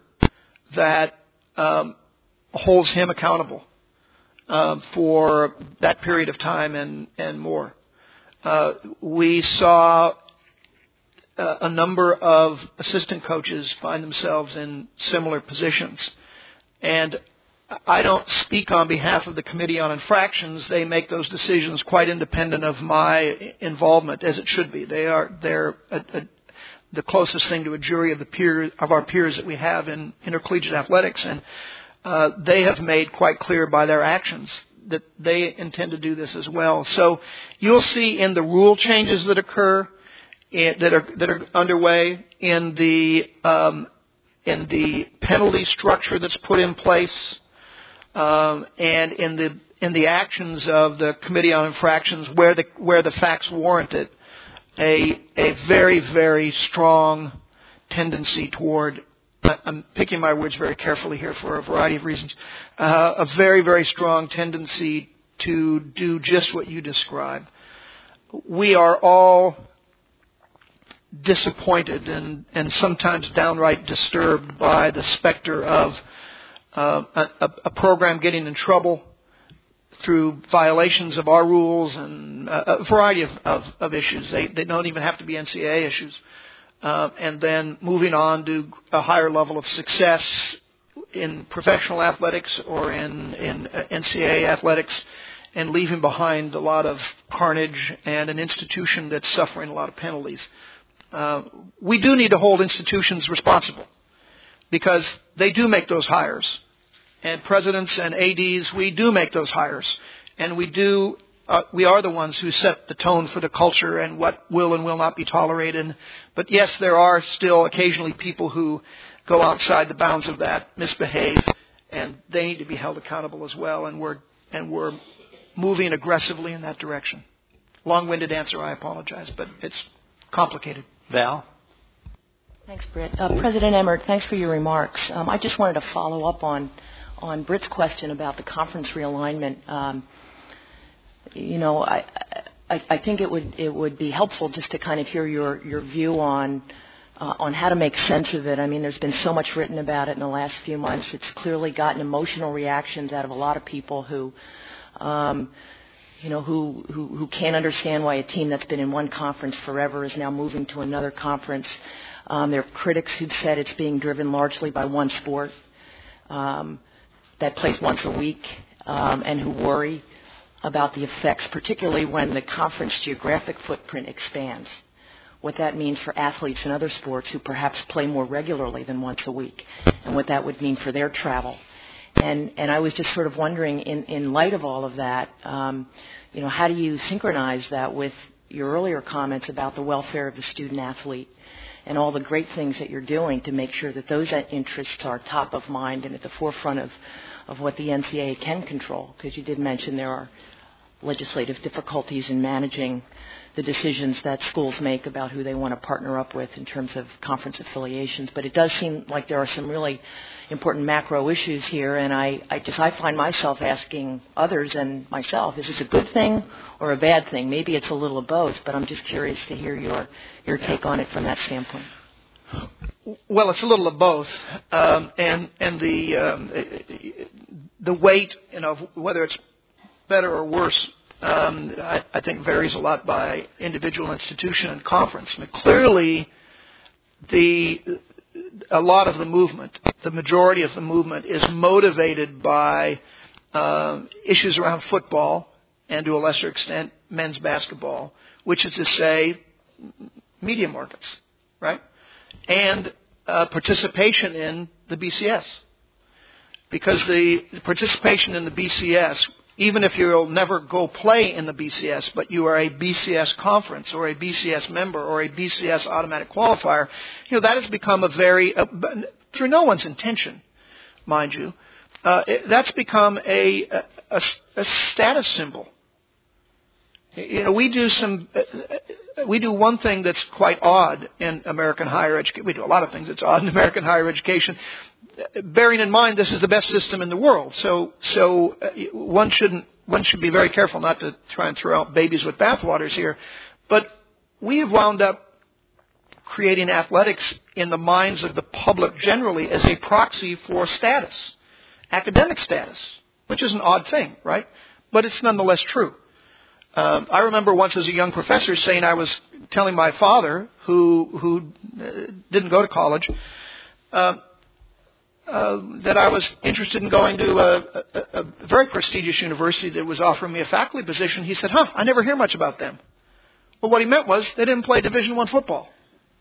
that um, holds him accountable uh, for that period of time and, and more. Uh, we saw uh, a number of assistant coaches find themselves in similar positions. And I don't speak on behalf of the Committee on Infractions. They make those decisions quite independent of my involvement, as it should be. They are they're a, a, the closest thing to a jury of the peer of our peers that we have in intercollegiate athletics, and uh, they have made quite clear by their actions that they intend to do this as well. So you'll see in the rule changes that occur in, that are that are underway in the um, in the penalty structure that's put in place um, and in the in the actions of the Committee on Infractions where the where the facts warrant it, a a very very strong tendency toward I'm picking my words very carefully here for a variety of reasons, uh, a very, very strong tendency to do just what you described. We are all disappointed and, and sometimes downright disturbed by the specter of uh, a, a, program getting in trouble through violations of our rules and a, variety of, of, of, issues. They, they don't even have to be NCAA issues. Uh, and then moving on to a higher level of success in professional athletics or in, in uh, NCAA athletics and leaving behind a lot of carnage and an institution that's suffering a lot of penalties. Uh, we do need to hold institutions responsible because they do make those hires. And presidents and ADs, we do make those hires. And we do, uh, we are the ones who set the tone for the culture and what will and will not be tolerated. But yes, there are still occasionally people who go outside the bounds of that, misbehave, and they need to be held accountable as well. And we're, and we're moving aggressively in that direction. Long-winded answer, I apologize, but it's complicated. Val? Thanks, Brit. Uh, President Emmert, thanks for your remarks. Um, I just wanted to follow up on on Brit's question about the conference realignment. Um, you know, I, I, I think it would it would be helpful just to kind of hear your your view on uh, on how to make sense of it. I mean, there's been so much written about it in the last few months. It's clearly gotten emotional reactions out of a lot of people who. Um, you know, who, who, who can't understand why a team that's been in one conference forever is now moving to another conference. Um, there are critics who've said it's being driven largely by one sport um, that plays once a week um, and who worry about the effects, particularly when the conference geographic footprint expands. What that means for athletes in other sports who perhaps play more regularly than once a week, and what that would mean for their travel and and I was just sort of wondering, in in light of all of that, um, you know, how do you synchronize that with your earlier comments about the welfare of the student athlete and all the great things that you're doing to make sure that those interests are top of mind and at the forefront of of what the NCAA can control? Because you did mention there are legislative difficulties in managing the decisions that schools make about who they want to partner up with in terms of conference affiliations. But it does seem like there are some really important macro issues here, and I, I just I find myself asking others and myself, is this a good thing or a bad thing? Maybe it's a little of both, but I'm just curious to hear your your take on it from that standpoint. Well, it's a little of both, um, and and the um, the weight, you know, whether it's better or worse um, I, I, think varies a lot by individual institution and conference. I mean, clearly, the a lot of the movement, the majority of the movement, is motivated by uh, issues around football and to a lesser extent men's basketball, which is to say, media markets, right, and uh, participation in the BCS, because the participation in the BCS even if you'll never go play in the BCS, but you are a BCS conference or a BCS member or a BCS automatic qualifier, you know, that has become a very, uh, through no one's intention, mind you, uh, it, that's become a, a, a, status symbol. You know, we do some, uh, uh, we do one thing that's quite odd in American higher education. We do a lot of things that's odd in American higher education bearing in mind this is the best system in the world. So, so uh, one shouldn't, one should be very careful not to try and throw out babies with bathwaters here. But we have wound up creating athletics in the minds of the public generally as a proxy for status, academic status, which is an odd thing, right? But it's nonetheless true. Um, I remember once as a young professor saying I was telling my father, who who uh, didn't go to college, uh, uh, that I was interested in going to a, a, a very prestigious university that was offering me a faculty position. He said, "Huh, I never hear much about them." Well, what he meant was they didn't play Division One football,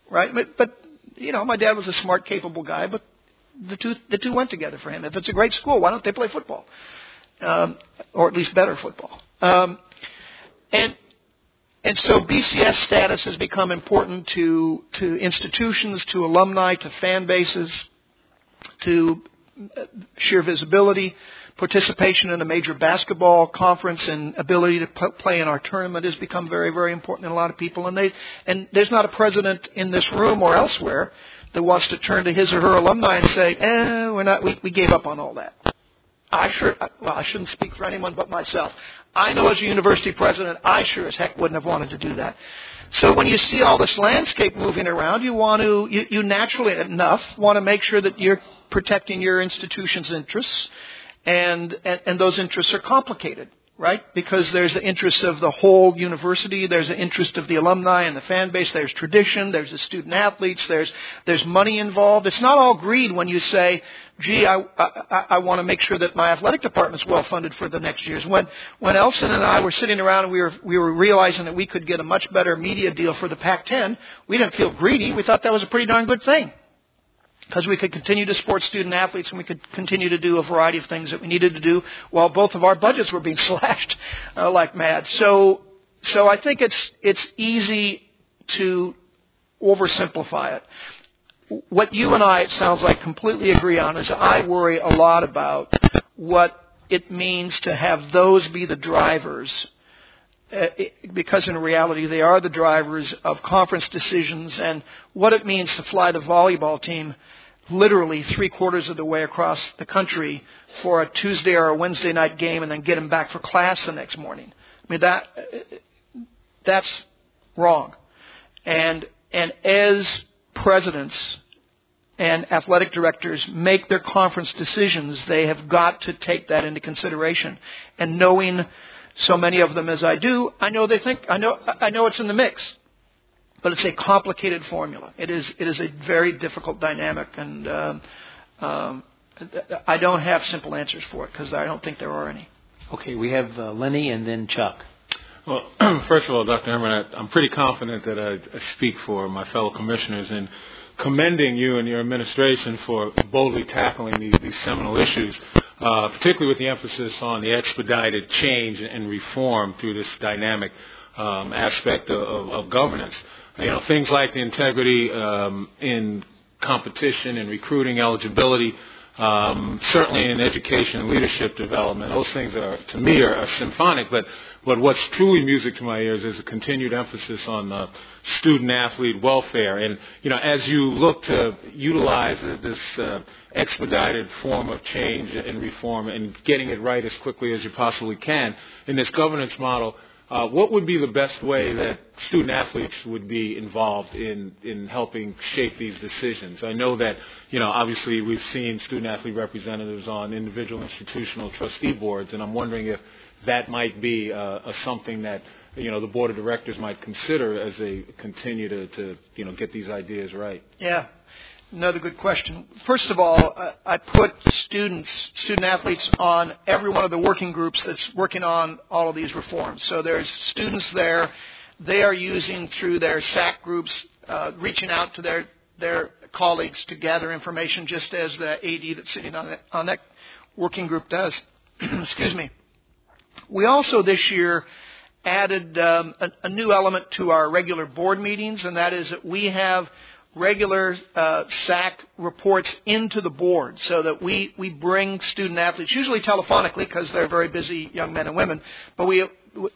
right? But, but you know, my dad was a smart, capable guy, but the two the two went together for him. If it's a great school, why don't they play football, um, or at least better football? Um, and and so BCS status has become important to to institutions, to alumni, to fan bases to sheer visibility, participation in a major basketball conference, and ability to p- play in our tournament has become very, very important in a lot of people. And they, and there's not a president in this room or elsewhere that wants to turn to his or her alumni and say, "Eh, we're not. We, we gave up on all that." I sure. Well, I shouldn't speak for anyone but myself. I know as a university president, I sure as heck wouldn't have wanted to do that. So when you see all this landscape moving around, you want to, you, you naturally enough want to make sure that you're protecting your institution's interests, and, and, and those interests are complicated right? Because there's the interest of the whole university, there's the interest of the alumni and the fan base, there's tradition, there's the student athletes, there's there's money involved. It's not all greed when you say, "Gee, I I, I want to make sure that my athletic department's well funded for the next years." When when Elson and I were sitting around and we were we were realizing that we could get a much better media deal for the Pac-10, we didn't feel greedy. We thought that was a pretty darn good thing because we could continue to support student athletes and we could continue to do a variety of things that we needed to do while both of our budgets were being slashed uh, like mad. So, so I think it's it's easy to oversimplify it. What you and I, it sounds like, completely agree on is I worry a lot about what it means to have those be the drivers uh, because in reality they are the drivers of conference decisions and what it means to fly the volleyball team literally three quarters of the way across the country for a Tuesday or a Wednesday night game and then get them back for class the next morning. I mean that that's wrong. And and as presidents and athletic directors make their conference decisions, they have got to take that into consideration. And knowing so many of them as I do, I know they think I know I know it's in the mix but it's a complicated formula. It is it is a very difficult dynamic, and um, um, I don't have simple answers for it because I don't think there are any. Okay, we have uh, Lenny and then Chuck. Well, first of all, Dr. Emmert, I, I'm pretty confident that I, I speak for my fellow commissioners in commending you and your administration for boldly tackling these, these seminal issues, uh, particularly with the emphasis on the expedited change and reform through this dynamic um, aspect of, of, of governance. You know, things like the integrity um, in competition and recruiting eligibility, um, certainly in education and leadership development. Those things are, to me, are, are symphonic. But but what's truly music to my ears is a continued emphasis on uh, student athlete welfare. And you know, as you look to utilize this uh, expedited form of change and reform and getting it right as quickly as you possibly can in this governance model uh, what would be the best way that student athletes would be involved in, in helping shape these decisions? I know that, you know, obviously we've seen student athlete representatives on individual institutional trustee boards, and I'm wondering if that might be uh, a something that, you know, the board of directors might consider as they continue to, to you know, get these ideas right. Yeah. Another good question. First of all, I put students, student athletes on every one of the working groups that's working on all of these reforms. So there's students there. They are using through their SAAC groups, uh, reaching out to their, their colleagues to gather information just as the AD that's sitting on that, on that working group does. Excuse me. We also this year added um, a, a new element to our regular board meetings, and that is that we have – regular uh, SAAC reports into the board so that we, we bring student athletes, usually telephonically because they're very busy young men and women, but we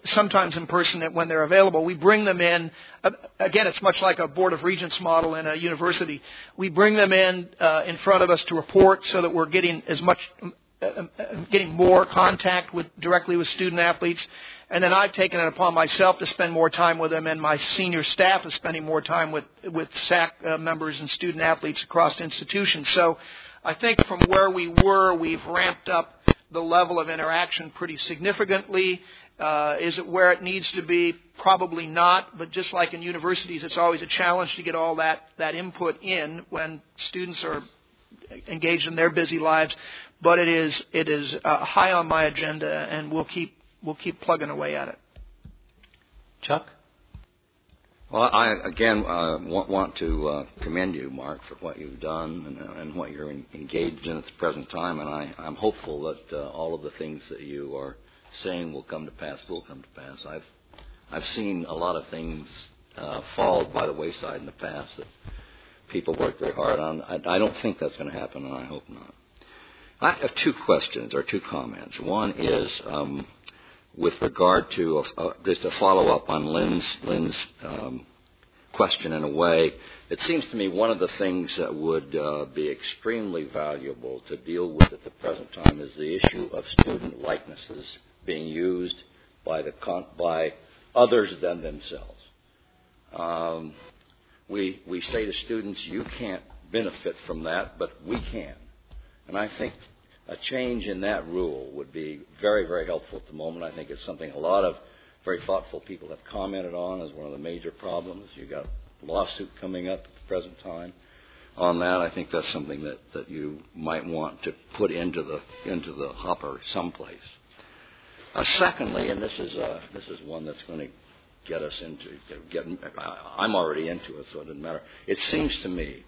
sometimes in person when they're available. We bring them in. Again, it's much like a board of regents model in a university. We bring them in uh, in front of us to report so that we're getting as much, getting more contact with directly with student athletes. And then I've taken it upon myself to spend more time with them, and my senior staff is spending more time with with SAAC uh, members and student athletes across institutions. So I think from where we were, we've ramped up the level of interaction pretty significantly. Uh, is it where it needs to be? Probably not. But just like in universities, it's always a challenge to get all that that input in when students are engaged in their busy lives. But it is it is uh, high on my agenda, and we'll keep we'll keep plugging away at it. Chuck? Well, I again uh, want, want to uh, commend you, Mark, for what you've done and, uh, and what you're in, engaged in at the present time. And I, I'm hopeful that uh, all of the things that you are saying will come to pass will come to pass. I've I've seen a lot of things uh, fall by the wayside in the past that people work very hard on. I, I don't think that's going to happen, and I hope not. I have two questions or two comments. One is. Um, with regard to a, a, just a follow up on Lynn's, Lynn's um, question in a way. It seems to me one of the things that would uh, be extremely valuable to deal with at the present time is the issue of student likenesses being used by the by others than themselves. Um, we we say to students, you can't benefit from that, but we can, and I think a change in that rule would be very very helpful at the moment. I think it's something a lot of very thoughtful people have commented on as one of the major problems. You've got a lawsuit coming up at the present time on that. I think that's something that, that you might want to put into the into the hopper someplace. Uh, secondly, and this is uh, this is one that's going to get us into get. I'm already into it, so it doesn't matter. It seems to me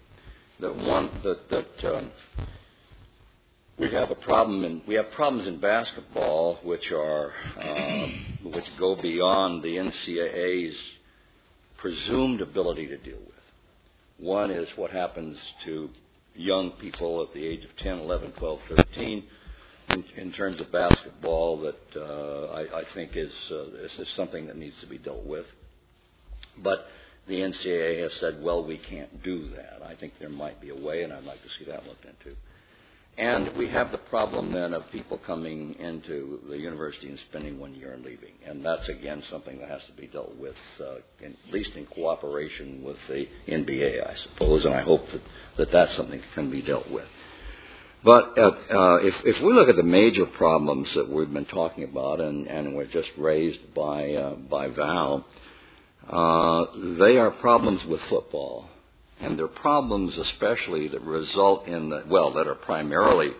that one that that um, we have a problem in we have problems in basketball which are um, which go beyond the NCAA's presumed ability to deal with. One is what happens to young people at the age of 10, 11, 12, 13 in, in terms of basketball that uh, I, I think is, uh, is, is something that needs to be dealt with. But the NCAA has said, well, we can't do that. I think there might be a way, and I'd like to see that looked into. And we have the problem then of people coming into the university and spending one year and leaving. And that's again something that has to be dealt with, uh, in, at least in cooperation with the NBA, I suppose. And I hope that, that that's something that can be dealt with. But uh, uh, if, if we look at the major problems that we've been talking about and, and were just raised by, uh, by Val, uh, they are problems with football and their problems especially that result in the, well, that are primarily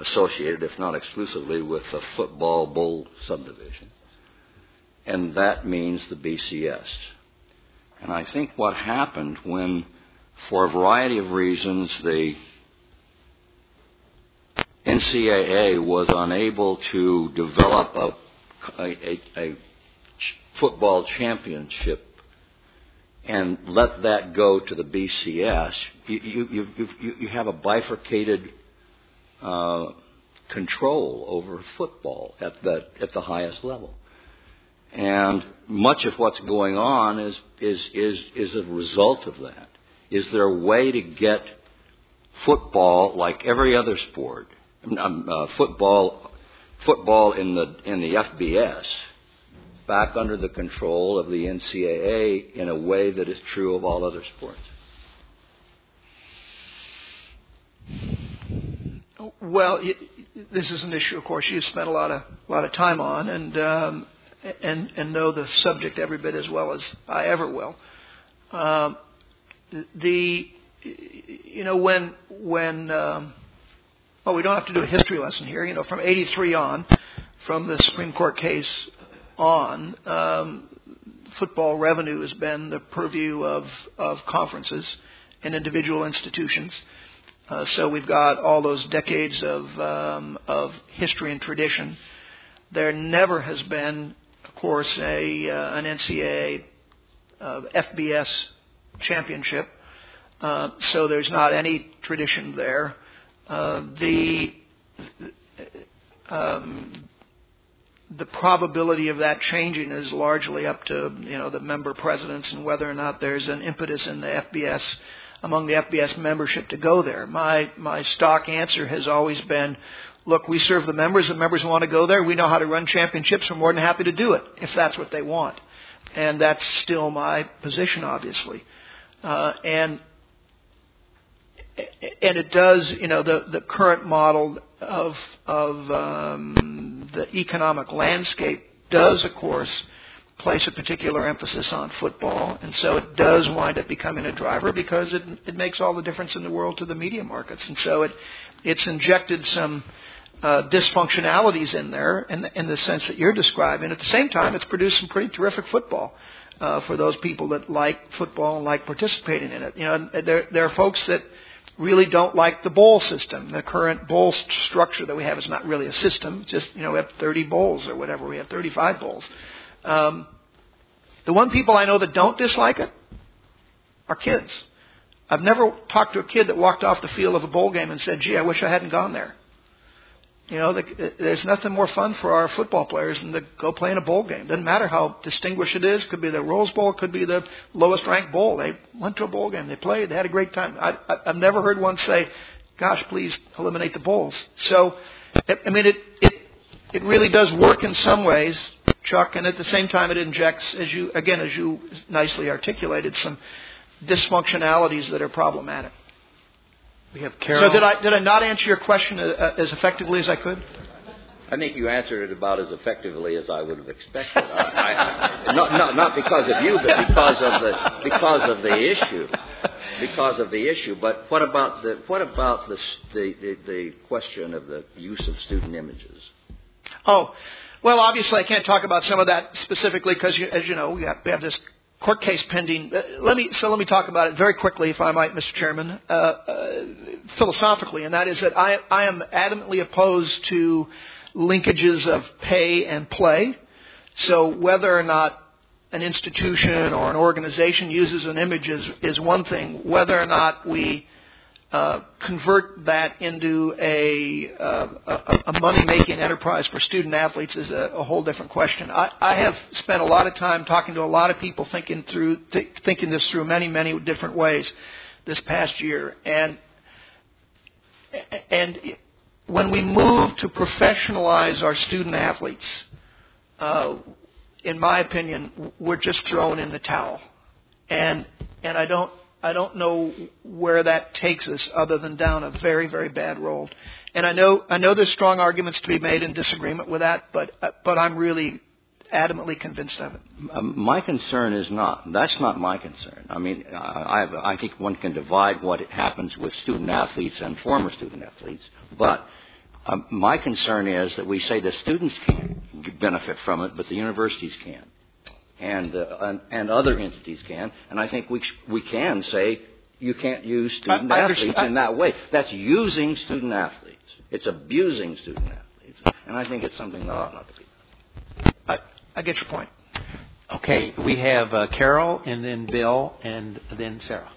associated, if not exclusively, with the football bowl subdivision. And that means the BCS. And I think what happened when, for a variety of reasons, the NCAA was unable to develop a, a, a football championship and let that go to the BCS, you, you, you, you have a bifurcated uh, control over football at the, at the highest level. And much of what's going on is, is, is, is a result of that. Is there a way to get football, like every other sport, um, uh, football, football in the, in the FBS, back under the control of the NCAA in a way that is true of all other sports? Well, this is an issue, of course, you've spent a lot of lot of time on, and um, and and know the subject every bit as well as I ever will. Um, the you know when when um, well we don't have to do a history lesson here. You know from '83 on, from the Supreme Court case on, um, football revenue has been the purview of, of conferences and individual institutions. Uh, so we've got all those decades of, um, of history and tradition. There never has been, of course, a, uh, an NCAA uh, FBS championship. Uh, so there's not any tradition there. Uh, the um, the probability of that changing is largely up to you know the member presidents and whether or not there's an impetus in the FBS among the FBS membership to go there. My my stock answer has always been, look, we serve the members. The members want to go there. We know how to run championships. We're more than happy to do it if that's what they want, and that's still my position, obviously. Uh, and and it does, you know, the the current model of of um, the economic landscape does, of course, place a particular emphasis on football, and so it does wind up becoming a driver because it it makes all the difference in the world to the media markets, and so it it's injected some. Uh, dysfunctionalities in there, in, in the sense that you're describing. At the same time, it's produced some pretty terrific football uh, for those people that like football and like participating in it. You know, there there are folks that really don't like the bowl system. The current bowl structure that we have is not really a system. Just you know, we have 30 bowls or whatever. We have 35 bowls. Um, the one people I know that don't dislike it are kids. I've never talked to a kid that walked off the field of a bowl game and said, "Gee, I wish I hadn't gone there." You know, the, there's nothing more fun for our football players than to go play in a bowl game. Doesn't matter how distinguished it is. Could be the Rose Bowl. Could be the lowest ranked bowl. They went to a bowl game. They played. They had a great time. I, I, I've never heard one say, "Gosh, please eliminate the bowls." So, I mean, it it it really does work in some ways, Chuck, and at the same time, it injects, as you again, as you nicely articulated, some dysfunctionalities that are problematic. We have Carol. So did I did I not answer your question uh, as effectively as I could? I think you answered it about as effectively as I would have expected. I, I, not, not, not because of you, but because of the because of the issue. Because of the issue. But what about the what about the the, the, the question of the use of student images? Oh, well, obviously I can't talk about some of that specifically because, as you know, we have, we have this court case pending. Uh, let me so let me talk about it very quickly, if I might, Mr. Chairman, uh, uh, philosophically, and that is that I, I am adamantly opposed to linkages of pay and play. So whether or not an institution or an organization uses an image is, is one thing. Whether or not we uh, convert that into a, uh, a, a money-making enterprise for student athletes is a, a whole different question. I, I, have spent a lot of time talking to a lot of people thinking through th- thinking this through many many different ways this past year, and and when we move to professionalize our student athletes, uh, in my opinion, we're just throwing in the towel, and and I don't I don't know where that takes us other than down a very, very bad road. And I know, I know there's strong arguments to be made in disagreement with that, but, uh, but I'm really adamantly convinced of it. Um, my concern is not. That's not my concern. I mean, I, I think one can divide what happens with student athletes and former student athletes, but um, my concern is that we say the students can't benefit from it, but the universities can and, uh, and, and other entities can. And I think we, sh- we can say you can't use student I, I athletes in that way. That's using student athletes. It's abusing student athletes. And I think it's something that ought not to be done. I, I get your point. Okay, we have uh, Carol and then Bill and then Sarah.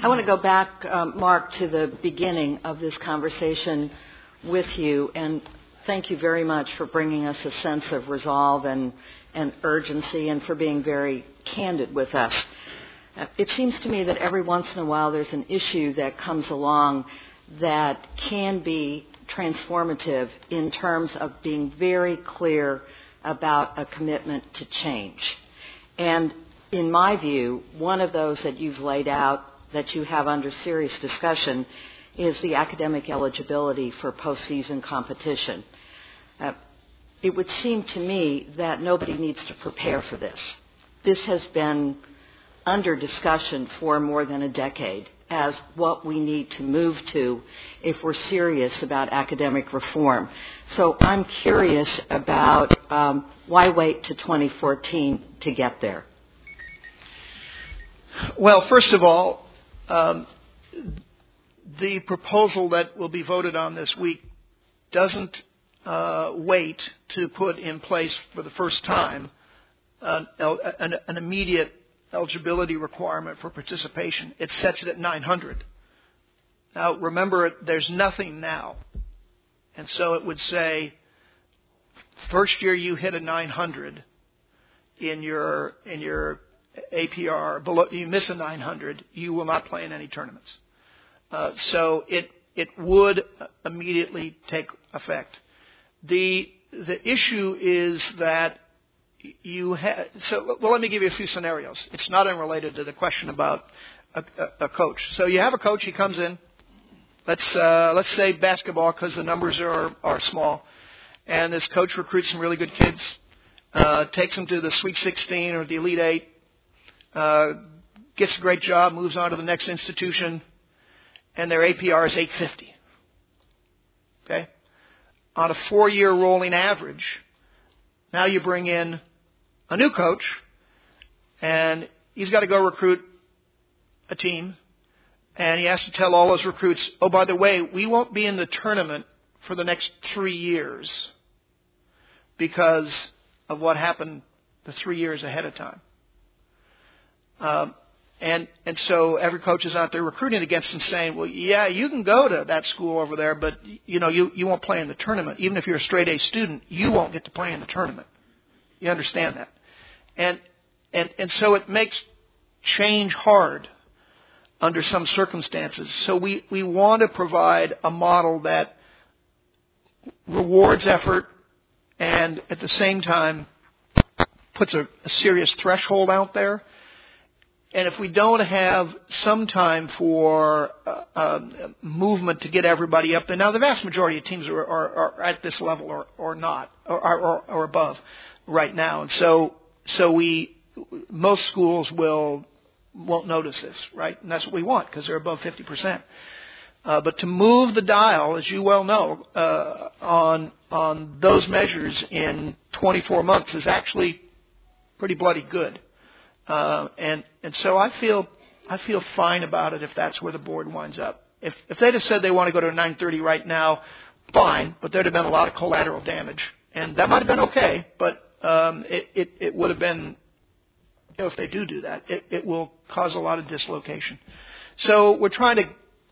I want to go back, um, Mark, to the beginning of this conversation with you and thank you very much for bringing us a sense of resolve and and urgency and for being very candid with us. Uh, it seems to me that every once in a while there's an issue that comes along that can be transformative in terms of being very clear about a commitment to change. And in my view, one of those that you've laid out that you have under serious discussion is the academic eligibility for postseason competition. Uh, it would seem to me that nobody needs to prepare for this. This has been under discussion for more than a decade as what we need to move to if we're serious about academic reform. So I'm curious about um, why wait to 2014 to get there? Well, first of all, um, the proposal that will be voted on this week doesn't uh, wait to put in place for the first time an, an, an immediate eligibility requirement for participation. It sets it at 900. Now, remember, there's nothing now. And so it would say, first year you hit a 900 in your, in your APR, below, you miss a 900, you will not play in any tournaments. Uh, so it, it would immediately take effect. The, the issue is that you have, so, well, let me give you a few scenarios. It's not unrelated to the question about a, a, a coach. So you have a coach, he comes in, let's, uh, let's say basketball because the numbers are, are small, and this coach recruits some really good kids, uh, takes them to the Sweet 16 or the Elite 8, uh, gets a great job, moves on to the next institution, and their APR is 850. Okay? On a four year rolling average. Now you bring in a new coach, and he's got to go recruit a team, and he has to tell all his recruits, oh, by the way, we won't be in the tournament for the next three years because of what happened the three years ahead of time. Um, And and so every coach is out there recruiting against them, saying, "Well, yeah, you can go to that school over there, but you know you you won't play in the tournament. Even if you're a straight A student, you won't get to play in the tournament. You understand that? And and and so it makes change hard under some circumstances. So we we want to provide a model that rewards effort and at the same time puts a, a serious threshold out there and if we don't have some time for uh, uh, movement to get everybody up there, now the vast majority of teams are, are, are at this level or, or not, or, or, or above right now. And so, so we, most schools will, won't notice this, right? And that's what we want because they're above 50%. Uh, but to move the dial, as you well know, uh, on on those measures in 24 months is actually pretty bloody good. Uh, and and so I feel I feel fine about it if that's where the board winds up. If if they'd have said they want to go to 9:30 right now, fine, but there'd have been a lot of collateral damage, and that might have been okay, but um, it, it it would have been you know, if they do do that, it, it will cause a lot of dislocation. So we're trying to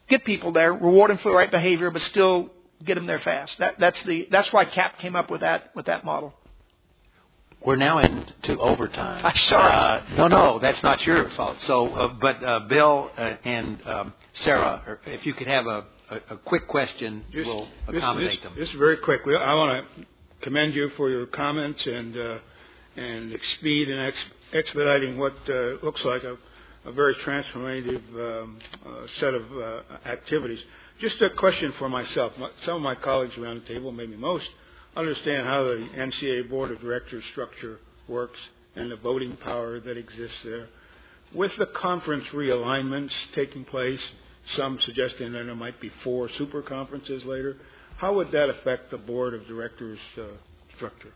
get people there, reward them for the right behavior, but still get them there fast. That, that's the that's why CAP came up with that with that model. We're now into overtime. I'm sorry. Uh, no, no, that's not your fault. So, uh, but uh, Bill uh, and um, Sarah, if you could have a, a, a quick question, just, we'll accommodate just, them. Just very quick. I want to commend you for your comments and uh, and speed and ex- expediting what uh, looks like a, a very transformative um, uh, set of uh, activities. Just a question for myself. Some of my colleagues around the table, maybe most, understand how the NCAA Board of Directors structure works and the voting power that exists there. With the conference realignments taking place, some suggesting that there might be four super conferences later, how would that affect the Board of Directors uh, structure?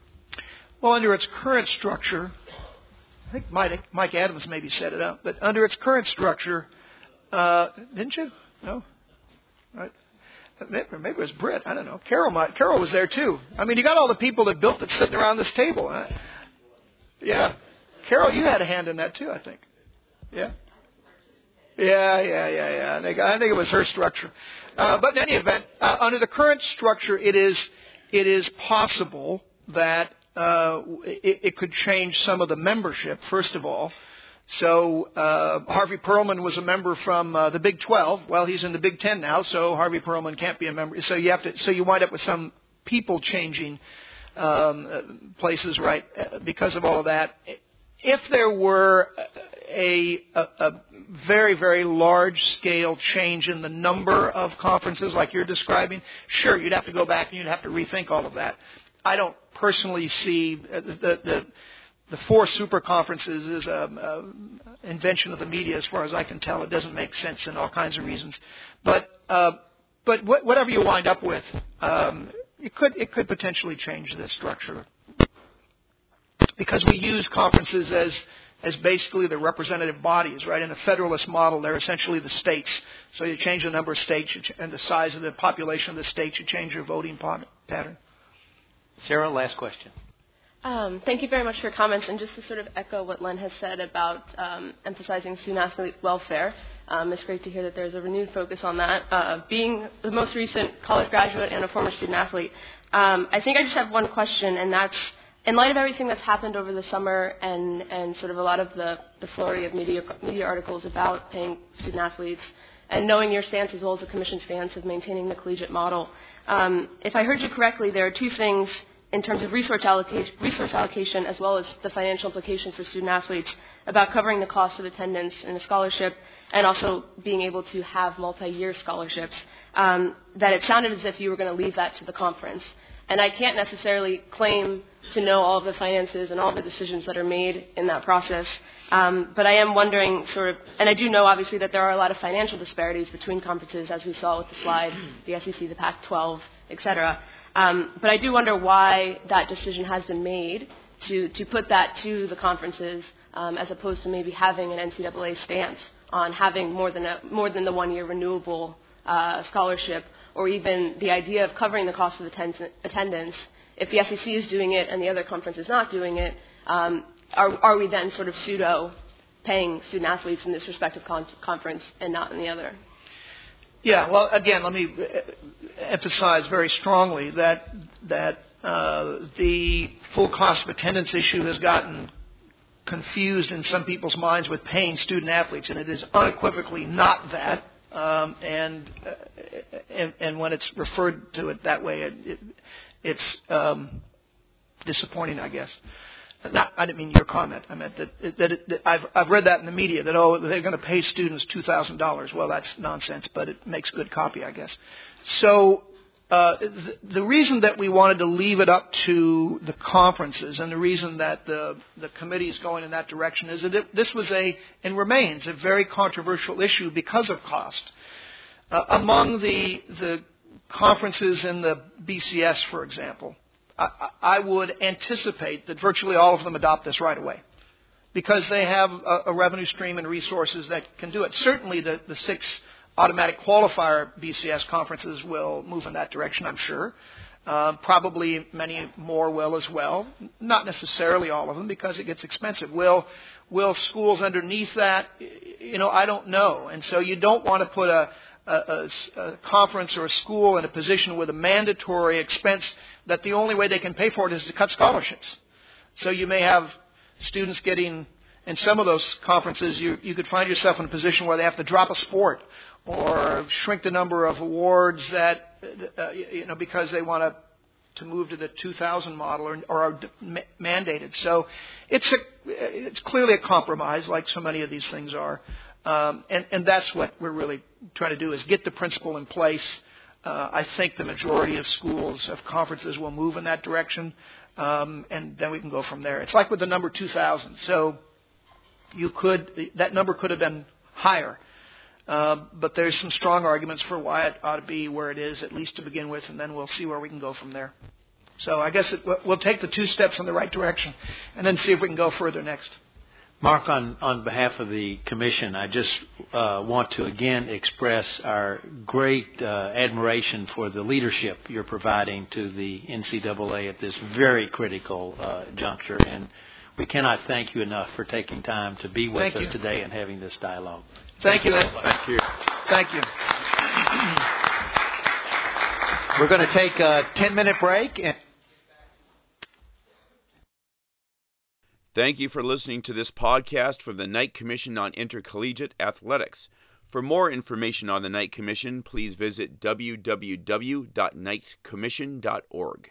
Well, under its current structure, I think Mike, Mike Adams maybe set it up, but under its current structure, uh, didn't you? No? Right. Maybe, it was Brit. I don't know. Carol might. Carol was there too. I mean, you got all the people that built it sitting around this table. Huh? Yeah, Carol, you had a hand in that too. I think. Yeah. Yeah, yeah, yeah, yeah. I think, I think it was her structure. Uh, but in any event, uh, under the current structure, it is it is possible that uh, it, it could change some of the membership. First of all, so uh, Harvey Perlman was a member from uh, the Big 12. Well, he's in the Big 10 now, so Harvey Perlman can't be a member. So you have to. So you wind up with some people changing um, uh, places, right? uh, Because of all of that. If there were a, a, a very, very large scale change in the number of conferences like you're describing, sure, you'd have to go back and you'd have to rethink all of that. I don't personally see uh, the, the the four super conferences is an invention of the media, as far as I can tell. It doesn't make sense in all kinds of reasons. But uh, but wh- whatever you wind up with, um, it could it could potentially change the structure because we use conferences as as basically the representative bodies, right? In the federalist model, they're essentially the states. So you change the number of states and the size of the population of the states, you change your voting pattern. Sarah, last question. Um, thank you very much for your comments. And just to sort of echo what Len has said about um, emphasizing student athlete welfare, um, it's great to hear that there's a renewed focus on that. Uh, being the most recent college graduate and a former student athlete, um, I think I just have one question, and that's in light of everything that's happened over the summer and, and sort of a lot of the, the flurry of media, media articles about paying student athletes, and knowing your stance as well as the commission stance of maintaining the collegiate model, um, if I heard you correctly, there are two things in terms of resource allocation, resource allocation as well as the financial implications for student athletes about covering the cost of attendance in a scholarship and also being able to have multi-year scholarships, um, that it sounded as if you were going to leave that to the conference. And I can't necessarily claim to know all of the finances and all the decisions that are made in that process. Um, but I am wondering, sort of, and I do know obviously that there are a lot of financial disparities between conferences, as we saw with the slide, the SEC, the Pac-12, et cetera. Um, but I do wonder why that decision has been made to, to put that to the conferences um, as opposed to maybe having an NCAA stance on having more than, a, more than the one year renewable uh, scholarship or even the idea of covering the cost of attend- attendance. If the SEC is doing it and the other conference is not doing it, um, are, are we then sort of pseudo paying student athletes in this respective con- conference and not in the other? Yeah, well, again, let me uh, emphasize very strongly that that uh, the full cost of attendance issue has gotten confused in some people's minds with paying student athletes, and it is unequivocally not that. Um, and, uh, and and when it's referred to it that way, it, it, it's um, disappointing, I guess. Not, I didn't mean your comment. I meant that, that, it, that I've, I've read that in the media that oh they're going to pay students two thousand dollars. Well, that's nonsense, but it makes good copy, I guess. So uh, the, the reason that we wanted to leave it up to the conferences and the reason that the, the committee is going in that direction is that it, this was a, and remains, a very controversial issue because of cost. Uh, among the, the conferences in the BCS, for example, I, I would anticipate that virtually all of them adopt this right away because they have a, a revenue stream and resources that can do it. Certainly the, the six automatic qualifier BCS conferences will move in that direction, I'm sure. Um, probably many more will as well. Not necessarily all of them because it gets expensive. Will will schools underneath that? You know, I don't know. And so you don't want to put a, a, a, conference or a school in a position with a mandatory expense that the only way they can pay for it is to cut scholarships. So you may have students getting in some of those conferences, you, you could find yourself in a position where they have to drop a sport or shrink the number of awards that uh, you know because they want to to move to the 2000 model or, or are mandated. So it's a, it's clearly a compromise, like so many of these things are, um, and and that's what we're really trying to do is get the principle in place. Uh, I think the majority of schools of conferences will move in that direction, um, and then we can go from there. It's like with the number 2000. So you could that number could have been higher uh, but there's some strong arguments for why it ought to be where it is, at least to begin with, and then we'll see where we can go from there. So I guess it, we'll take the two steps in the right direction, and then see if we can go further next. Mark, on, on behalf of the Commission, I just uh, want to again express our great uh, admiration for the leadership you're providing to the NCAA at this very critical uh, juncture. And we cannot thank you enough for taking time to be with thank us you. today and having this dialogue. Thank you. Thank you. Thank you. We're going to take a 10 minute break and Thank you for listening to this podcast from the Knight Commission on Intercollegiate Athletics. For more information on the Knight Commission, please visit www.knightcommission.org.